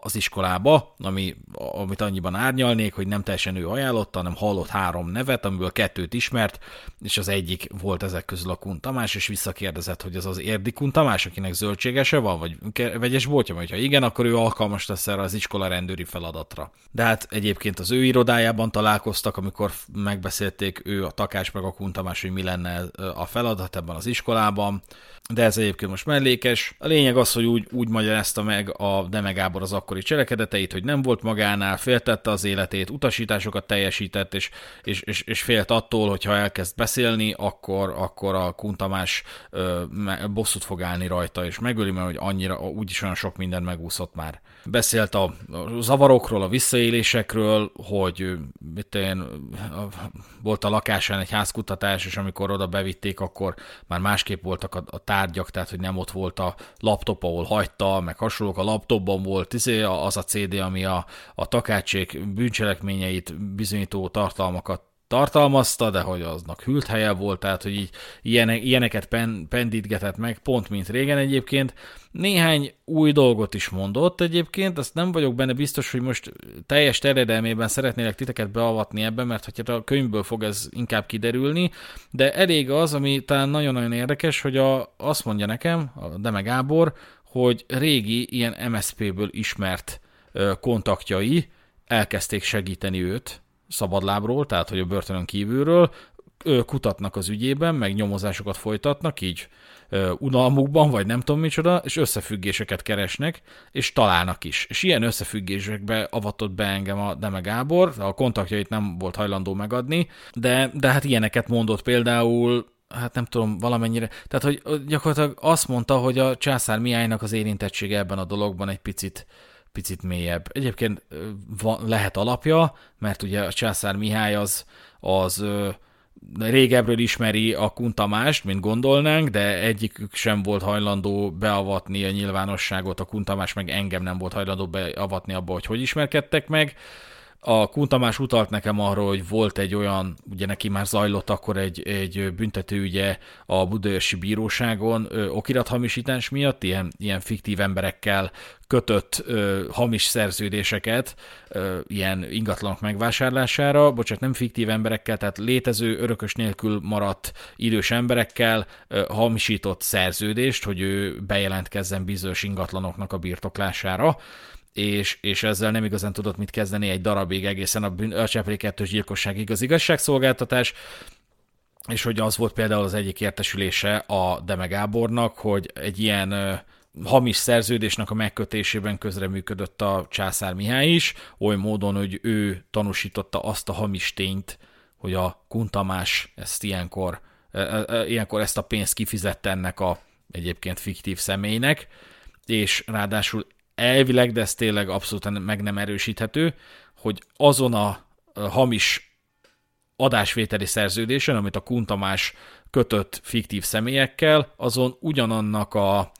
az iskolába, ami, amit annyiban árnyalnék, hogy nem teljesen ő ajánlotta, hanem hallott három nevet, amiből kettőt ismert, és az egyik volt ezek közül a Kun Tamás, és visszakérdezett, hogy az az érdi Kun Tamás, akinek zöldségese van, vagy vegyes boltja, vagy ha igen, akkor ő alkalmas lesz erre az iskola rendőri feladatra. De hát egyébként az ő irodájában találkoztak, amikor megbeszélték ő a Takács meg a Kun Tamás, hogy mi lenne a feladat ebben az iskolában, de ez egyébként most mellékes. A lényeg az, hogy úgy, úgy magyarázta meg a Deme Gábor az akkori cselekedeteit, hogy nem volt magánál, féltette az életét, utasításokat teljesített, és, és, és, és félt attól, hogy ha elkezd beszélni, akkor, akkor a Kuntamás bosszút fog állni rajta, és megöli, mert hogy annyira, úgyis olyan sok minden megúszott már. Beszélt a zavarokról, a visszaélésekről, hogy mit én, volt a lakásán egy házkutatás, és amikor oda bevitték, akkor már másképp voltak a, a tárgyak, tehát hogy nem ott volt a laptop, ahol hagyta, meg hasonlók, a laptopban volt izé, az a CD, ami a, a takácsék bűncselekményeit bizonyító tartalmakat tartalmazta, de hogy aznak hűlt helye volt, tehát hogy így ilyenek, ilyeneket pen, pendítgetett meg, pont mint régen egyébként. Néhány új dolgot is mondott egyébként, azt nem vagyok benne biztos, hogy most teljes terjedelmében szeretnélek titeket beavatni ebbe, mert hogy hát a könyvből fog ez inkább kiderülni, de elég az, ami talán nagyon-nagyon érdekes, hogy a, azt mondja nekem, a Deme Gábor, hogy régi ilyen MSZP-ből ismert kontaktjai elkezdték segíteni őt, szabadlábról, tehát hogy a börtönön kívülről, kutatnak az ügyében, meg nyomozásokat folytatnak, így unalmukban, vagy nem tudom micsoda, és összefüggéseket keresnek, és találnak is. És ilyen összefüggésekbe avatott be engem a Deme Gábor, a kontaktjait nem volt hajlandó megadni, de, de hát ilyeneket mondott például, hát nem tudom, valamennyire, tehát hogy gyakorlatilag azt mondta, hogy a császár Mihálynak az érintettsége ebben a dologban egy picit, picit mélyebb. Egyébként van, lehet alapja, mert ugye a császár Mihály az, az régebről ismeri a Kuntamást, mint gondolnánk, de egyikük sem volt hajlandó beavatni a nyilvánosságot, a Kuntamás meg engem nem volt hajlandó beavatni abba, hogy hogy ismerkedtek meg. A Kuntamás utalt nekem arról, hogy volt egy olyan, ugye neki már zajlott akkor egy, egy büntetőügye a Budaörsi Bíróságon okirathamisítás miatt, ilyen, ilyen fiktív emberekkel kötött ö, hamis szerződéseket ö, ilyen ingatlanok megvásárlására, bocsánat, nem fiktív emberekkel, tehát létező, örökös nélkül maradt idős emberekkel ö, hamisított szerződést, hogy ő bejelentkezzen bizonyos ingatlanoknak a birtoklására és, és ezzel nem igazán tudott mit kezdeni egy darabig egészen a, bűn, a Csepeli kettős gyilkosságig az igazságszolgáltatás, és hogy az volt például az egyik értesülése a Deme Gábornak, hogy egy ilyen ö, hamis szerződésnek a megkötésében közreműködött a császár Mihály is, oly módon, hogy ő tanúsította azt a hamis tényt, hogy a Kuntamás ezt ilyenkor, ilyenkor ezt a pénzt kifizette ennek a egyébként fiktív személynek, és ráadásul elvileg, de ez tényleg abszolút meg nem erősíthető, hogy azon a hamis adásvételi szerződésen, amit a Kuntamás kötött fiktív személyekkel, azon ugyanannak a,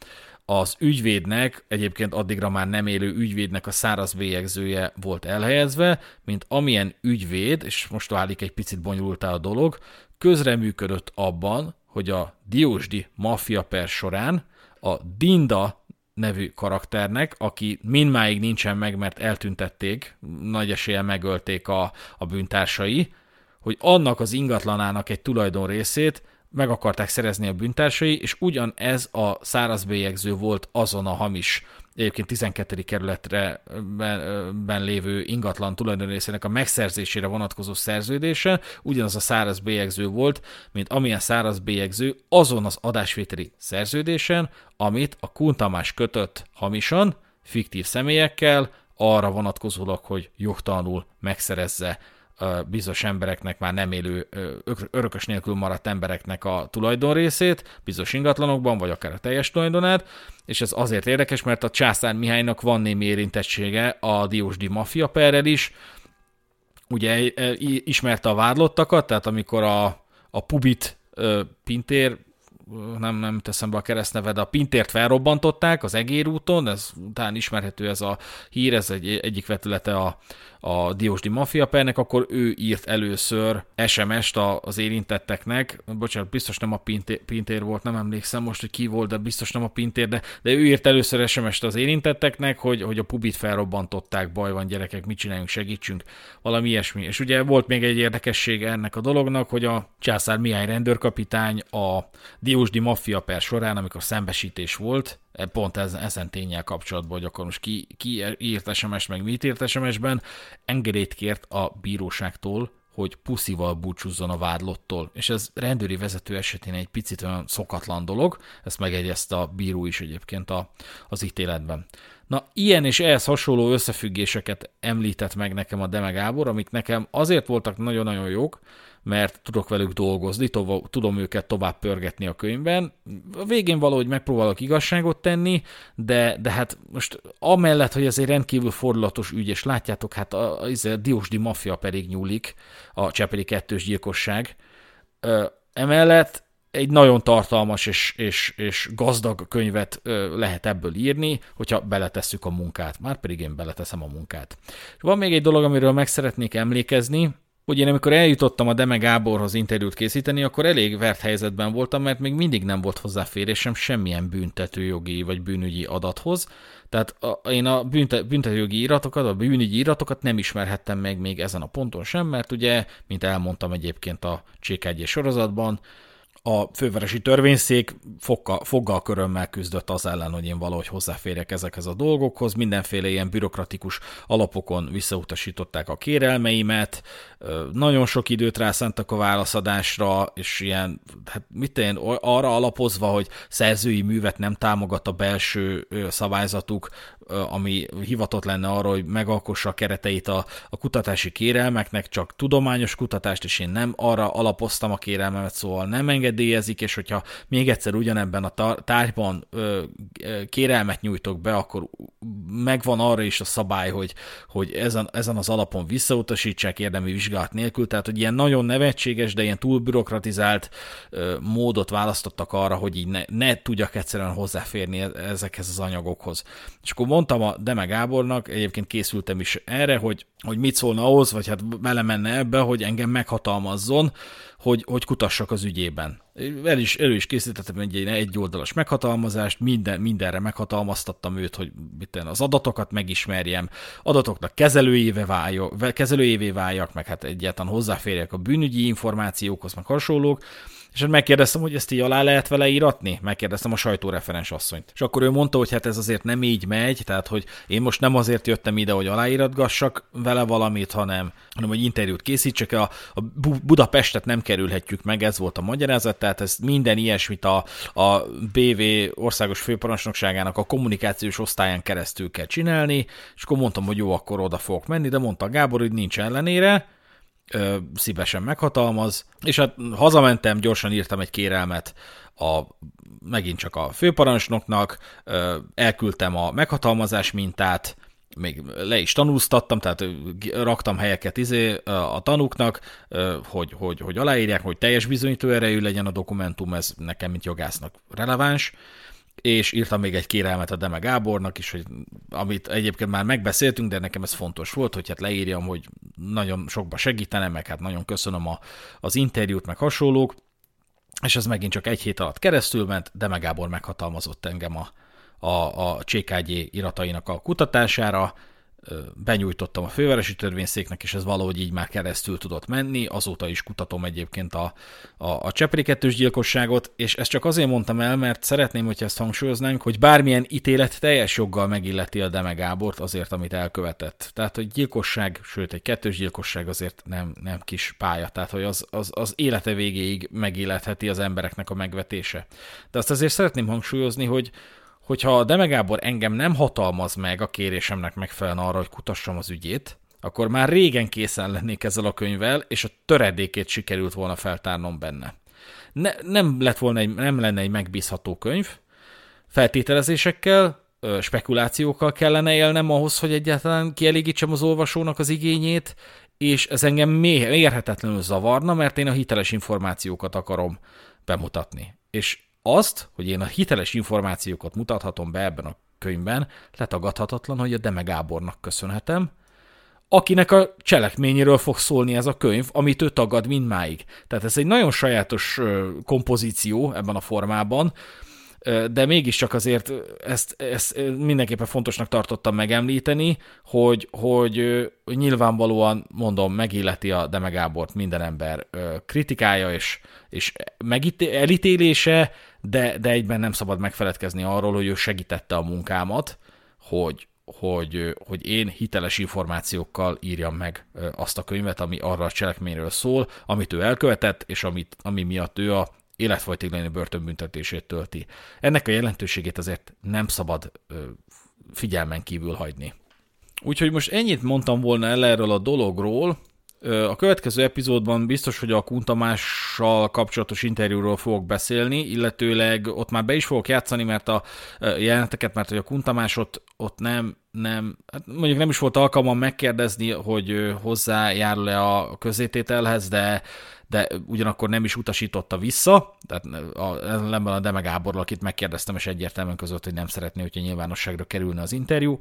az ügyvédnek, egyébként addigra már nem élő ügyvédnek a száraz bélyegzője volt elhelyezve, mint amilyen ügyvéd, és most válik egy picit bonyolultá a dolog, közreműködött abban, hogy a Diósdi maffia per során a Dinda nevű karakternek, aki mindmáig nincsen meg, mert eltüntették, nagy eséllyel megölték a, a bűntársai, hogy annak az ingatlanának egy tulajdon részét meg akarták szerezni a bűntársai, és ugyanez a szárazbélyegző volt azon a hamis egyébként 12. kerületre ben, ben lévő ingatlan tulajdonrészének a megszerzésére vonatkozó szerződése ugyanaz a száraz bélyegző volt, mint amilyen száraz bélyegző azon az adásvételi szerződésen, amit a Kuntamás kötött hamisan, fiktív személyekkel, arra vonatkozólag, hogy jogtalanul megszerezze bizonyos embereknek, már nem élő, örökös nélkül maradt embereknek a tulajdonrészét, bizonyos ingatlanokban, vagy akár a teljes tulajdonát, és ez azért érdekes, mert a Császár Mihálynak van némi érintettsége a Diósdi mafia perrel is, ugye ismerte a vádlottakat, tehát amikor a, a Pubit Pintér nem, nem teszem be a keresztneved, a Pintért felrobbantották az Egérúton, ez után ismerhető ez a hír, ez egy, egyik vetülete a, a Diósdi Mafia pernek, akkor ő írt először SMS-t az érintetteknek, bocsánat, biztos nem a Pintér, volt, nem emlékszem most, hogy ki volt, de biztos nem a Pintér, de, de ő írt először SMS-t az érintetteknek, hogy, hogy a pubit felrobbantották, baj van gyerekek, mit csináljunk, segítsünk, valami ilyesmi. És ugye volt még egy érdekessége ennek a dolognak, hogy a Császár Mihály rendőrkapitány a Diósdi Mafia per során, amikor szembesítés volt, pont ez, ezen tényel kapcsolatban, hogy akkor most ki, ki írt SMS, meg mit írt SMS-ben, engedélyt kért a bíróságtól, hogy puszival búcsúzzon a vádlottól. És ez rendőri vezető esetén egy picit olyan szokatlan dolog, ezt megegyezte a bíró is egyébként a, az ítéletben. Na, ilyen és ehhez hasonló összefüggéseket említett meg nekem a Deme Gábor, amik nekem azért voltak nagyon-nagyon jók, mert tudok velük dolgozni, tova, tudom őket tovább pörgetni a könyvben. A végén valahogy megpróbálok igazságot tenni, de, de hát most amellett, hogy ez egy rendkívül fordulatos ügy, és látjátok, hát a, a, a Diósdi maffia pedig nyúlik, a Csepeli kettős gyilkosság. Emellett egy nagyon tartalmas és, és, és gazdag könyvet lehet ebből írni, hogyha beletesszük a munkát. Már pedig én beleteszem a munkát. Van még egy dolog, amiről meg szeretnék emlékezni, hogy én amikor eljutottam a Deme Gáborhoz interjút készíteni, akkor elég vert helyzetben voltam, mert még mindig nem volt hozzáférésem semmilyen büntetőjogi vagy bűnügyi adathoz. Tehát a, én a bünte, büntetőjogi iratokat, a bűnügyi iratokat nem ismerhettem meg még ezen a ponton sem, mert ugye, mint elmondtam egyébként a CK1 sorozatban, a fővárosi törvényszék foggal, foggal körömmel küzdött az ellen, hogy én valahogy hozzáférjek ezekhez a dolgokhoz. Mindenféle ilyen bürokratikus alapokon visszautasították a kérelmeimet, nagyon sok időt rászántak a válaszadásra, és ilyen, hát mit én, arra alapozva, hogy szerzői művet nem támogat a belső szabályzatuk, ami hivatott lenne arra, hogy megalkossa a kereteit a, a kutatási kérelmeknek, csak tudományos kutatást, és én nem arra alapoztam a kérelmemet, szóval nem engedélyezik, és hogyha még egyszer ugyanebben a tárgyban kérelmet nyújtok be, akkor megvan arra is a szabály, hogy, hogy ezen, ezen az alapon visszautasítsák érdemi vizsgálat nélkül, tehát hogy ilyen nagyon nevetséges, de ilyen túl bürokratizált módot választottak arra, hogy így ne, ne tudjak egyszerűen hozzáférni e-, ezekhez az anyagokhoz. És akkor mondtam a Deme Gábornak, egyébként készültem is erre, hogy, hogy mit szólna ahhoz, vagy hát belemenne ebbe, hogy engem meghatalmazzon, hogy, hogy kutassak az ügyében. El is, elő is készítettem egy, egy oldalas meghatalmazást, minden, mindenre meghatalmaztattam őt, hogy mit az adatokat megismerjem, adatoknak kezelőjévé, váljak, kezelőjévé váljak, meg hát egyáltalán hozzáférjek a bűnügyi információkhoz, meg hasonlók, és hát megkérdeztem, hogy ezt így alá lehet vele íratni? Megkérdeztem a sajtóreferens asszonyt. És akkor ő mondta, hogy hát ez azért nem így megy, tehát hogy én most nem azért jöttem ide, hogy aláíratgassak vele valamit, hanem, hanem hogy interjút készítsek. A, a Budapestet nem kerülhetjük meg, ez volt a magyarázat, tehát ez minden ilyesmit a, a BV országos főparancsnokságának a kommunikációs osztályán keresztül kell csinálni, és akkor mondtam, hogy jó, akkor oda fogok menni, de mondta Gábor, hogy nincs ellenére, ö, szívesen meghatalmaz, és hát hazamentem, gyorsan írtam egy kérelmet a, megint csak a főparancsnoknak, ö, elküldtem a meghatalmazás mintát, még le is tanúztattam, tehát raktam helyeket izé a tanúknak, hogy, hogy, hogy aláírják, hogy teljes bizonyító erejű legyen a dokumentum, ez nekem, mint jogásznak releváns, és írtam még egy kérelmet a Deme Gábornak is, hogy amit egyébként már megbeszéltünk, de nekem ez fontos volt, hogy hát leírjam, hogy nagyon sokba segítenem, meg hát nagyon köszönöm a, az interjút, meg hasonlók, és ez megint csak egy hét alatt keresztül ment, Deme Gábor meghatalmazott engem a, a, a CKG iratainak a kutatására, benyújtottam a fővárosi törvényszéknek, és ez valahogy így már keresztül tudott menni. Azóta is kutatom egyébként a, a, a Csepri kettős gyilkosságot, és ezt csak azért mondtam el, mert szeretném, hogy ezt hangsúlyoznánk, hogy bármilyen ítélet teljes joggal megilleti a Deme Gábort azért, amit elkövetett. Tehát, hogy gyilkosság, sőt, egy kettős gyilkosság azért nem, nem kis pálya, tehát, hogy az, az, az élete végéig megilletheti az embereknek a megvetése. De azt azért szeretném hangsúlyozni, hogy, hogyha a Deme engem nem hatalmaz meg a kérésemnek megfelelően arra, hogy kutassam az ügyét, akkor már régen készen lennék ezzel a könyvvel, és a töredékét sikerült volna feltárnom benne. Ne, nem, lett volna egy, nem lenne egy megbízható könyv, feltételezésekkel, spekulációkkal kellene élnem ahhoz, hogy egyáltalán kielégítsem az olvasónak az igényét, és ez engem mérhetetlenül zavarna, mert én a hiteles információkat akarom bemutatni. És azt, hogy én a hiteles információkat mutathatom be ebben a könyvben, letagadhatatlan, hogy a Deme Gábornak köszönhetem, akinek a cselekményéről fog szólni ez a könyv, amit ő tagad mindmáig. Tehát ez egy nagyon sajátos kompozíció ebben a formában, de mégiscsak azért ezt, ezt mindenképpen fontosnak tartottam megemlíteni, hogy, hogy nyilvánvalóan, mondom, megilleti a Deme Gábort minden ember kritikája és, és elítélése, de, de egyben nem szabad megfeledkezni arról, hogy ő segítette a munkámat, hogy, hogy, hogy én hiteles információkkal írjam meg azt a könyvet, ami arra a cselekményről szól, amit ő elkövetett, és amit, ami miatt ő a életfolytégleni börtönbüntetését tölti. Ennek a jelentőségét azért nem szabad figyelmen kívül hagyni. Úgyhogy most ennyit mondtam volna el erről a dologról, a következő epizódban biztos, hogy a Kuntamással kapcsolatos interjúról fogok beszélni, illetőleg ott már be is fogok játszani, mert a jeleneteket, mert hogy a Kuntamás ott, ott nem, nem, hát mondjuk nem is volt alkalmam megkérdezni, hogy hozzájárul-e a közétételhez, de de ugyanakkor nem is utasította vissza, tehát a, ellenben a Deme Gáborral, akit megkérdeztem, és egyértelműen között, hogy nem szeretné, hogyha nyilvánosságra kerülne az interjú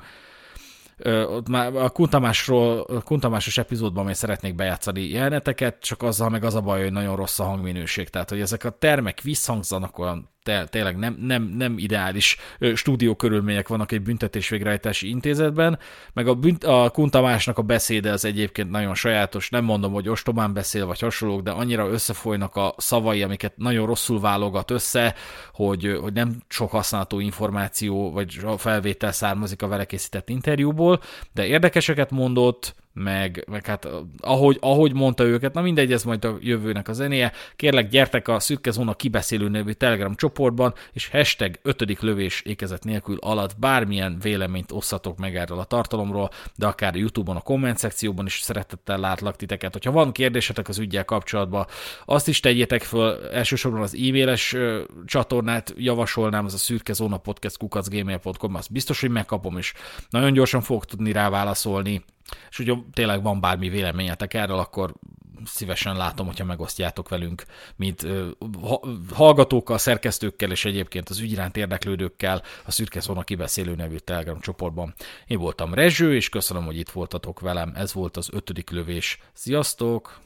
ott már a Kuntamásról, Kuntamásos epizódban még szeretnék bejátszani jeleneteket, csak azzal meg az a baj, hogy nagyon rossz a hangminőség. Tehát, hogy ezek a termek visszhangzanak olyan tényleg nem, nem, nem ideális stúdió körülmények vannak egy büntetés végrehajtási intézetben, meg a, bünt, a Kuntamásnak a beszéde az egyébként nagyon sajátos, nem mondom, hogy ostobán beszél, vagy hasonlók, de annyira összefolynak a szavai, amiket nagyon rosszul válogat össze, hogy, hogy nem sok használható információ, vagy felvétel származik a vele készített interjúból, de érdekeseket mondott, meg, meg hát ahogy, ahogy mondta őket, na mindegy, ez majd a jövőnek a zenéje. Kérlek, gyertek a Szürke Zóna kibeszélő nevű Telegram csoportban, és hashtag ötödik lövés ékezet nélkül alatt bármilyen véleményt osszatok meg erről a tartalomról, de akár a Youtube-on, a komment szekcióban is szeretettel látlak titeket. Hogyha van kérdésetek az ügyel kapcsolatban, azt is tegyétek föl, elsősorban az e-mailes csatornát javasolnám, az a szürke zóna podcast kukacgmail.com, azt biztos, hogy megkapom, és nagyon gyorsan fogok tudni rá válaszolni és hogyha tényleg van bármi véleményetek erről, akkor szívesen látom, hogyha megosztjátok velünk, mint hallgatókkal, szerkesztőkkel és egyébként az ügyiránt érdeklődőkkel a Szürke Szóna kibeszélő nevű Telegram csoportban. Én voltam Rezső, és köszönöm, hogy itt voltatok velem. Ez volt az ötödik lövés. Sziasztok!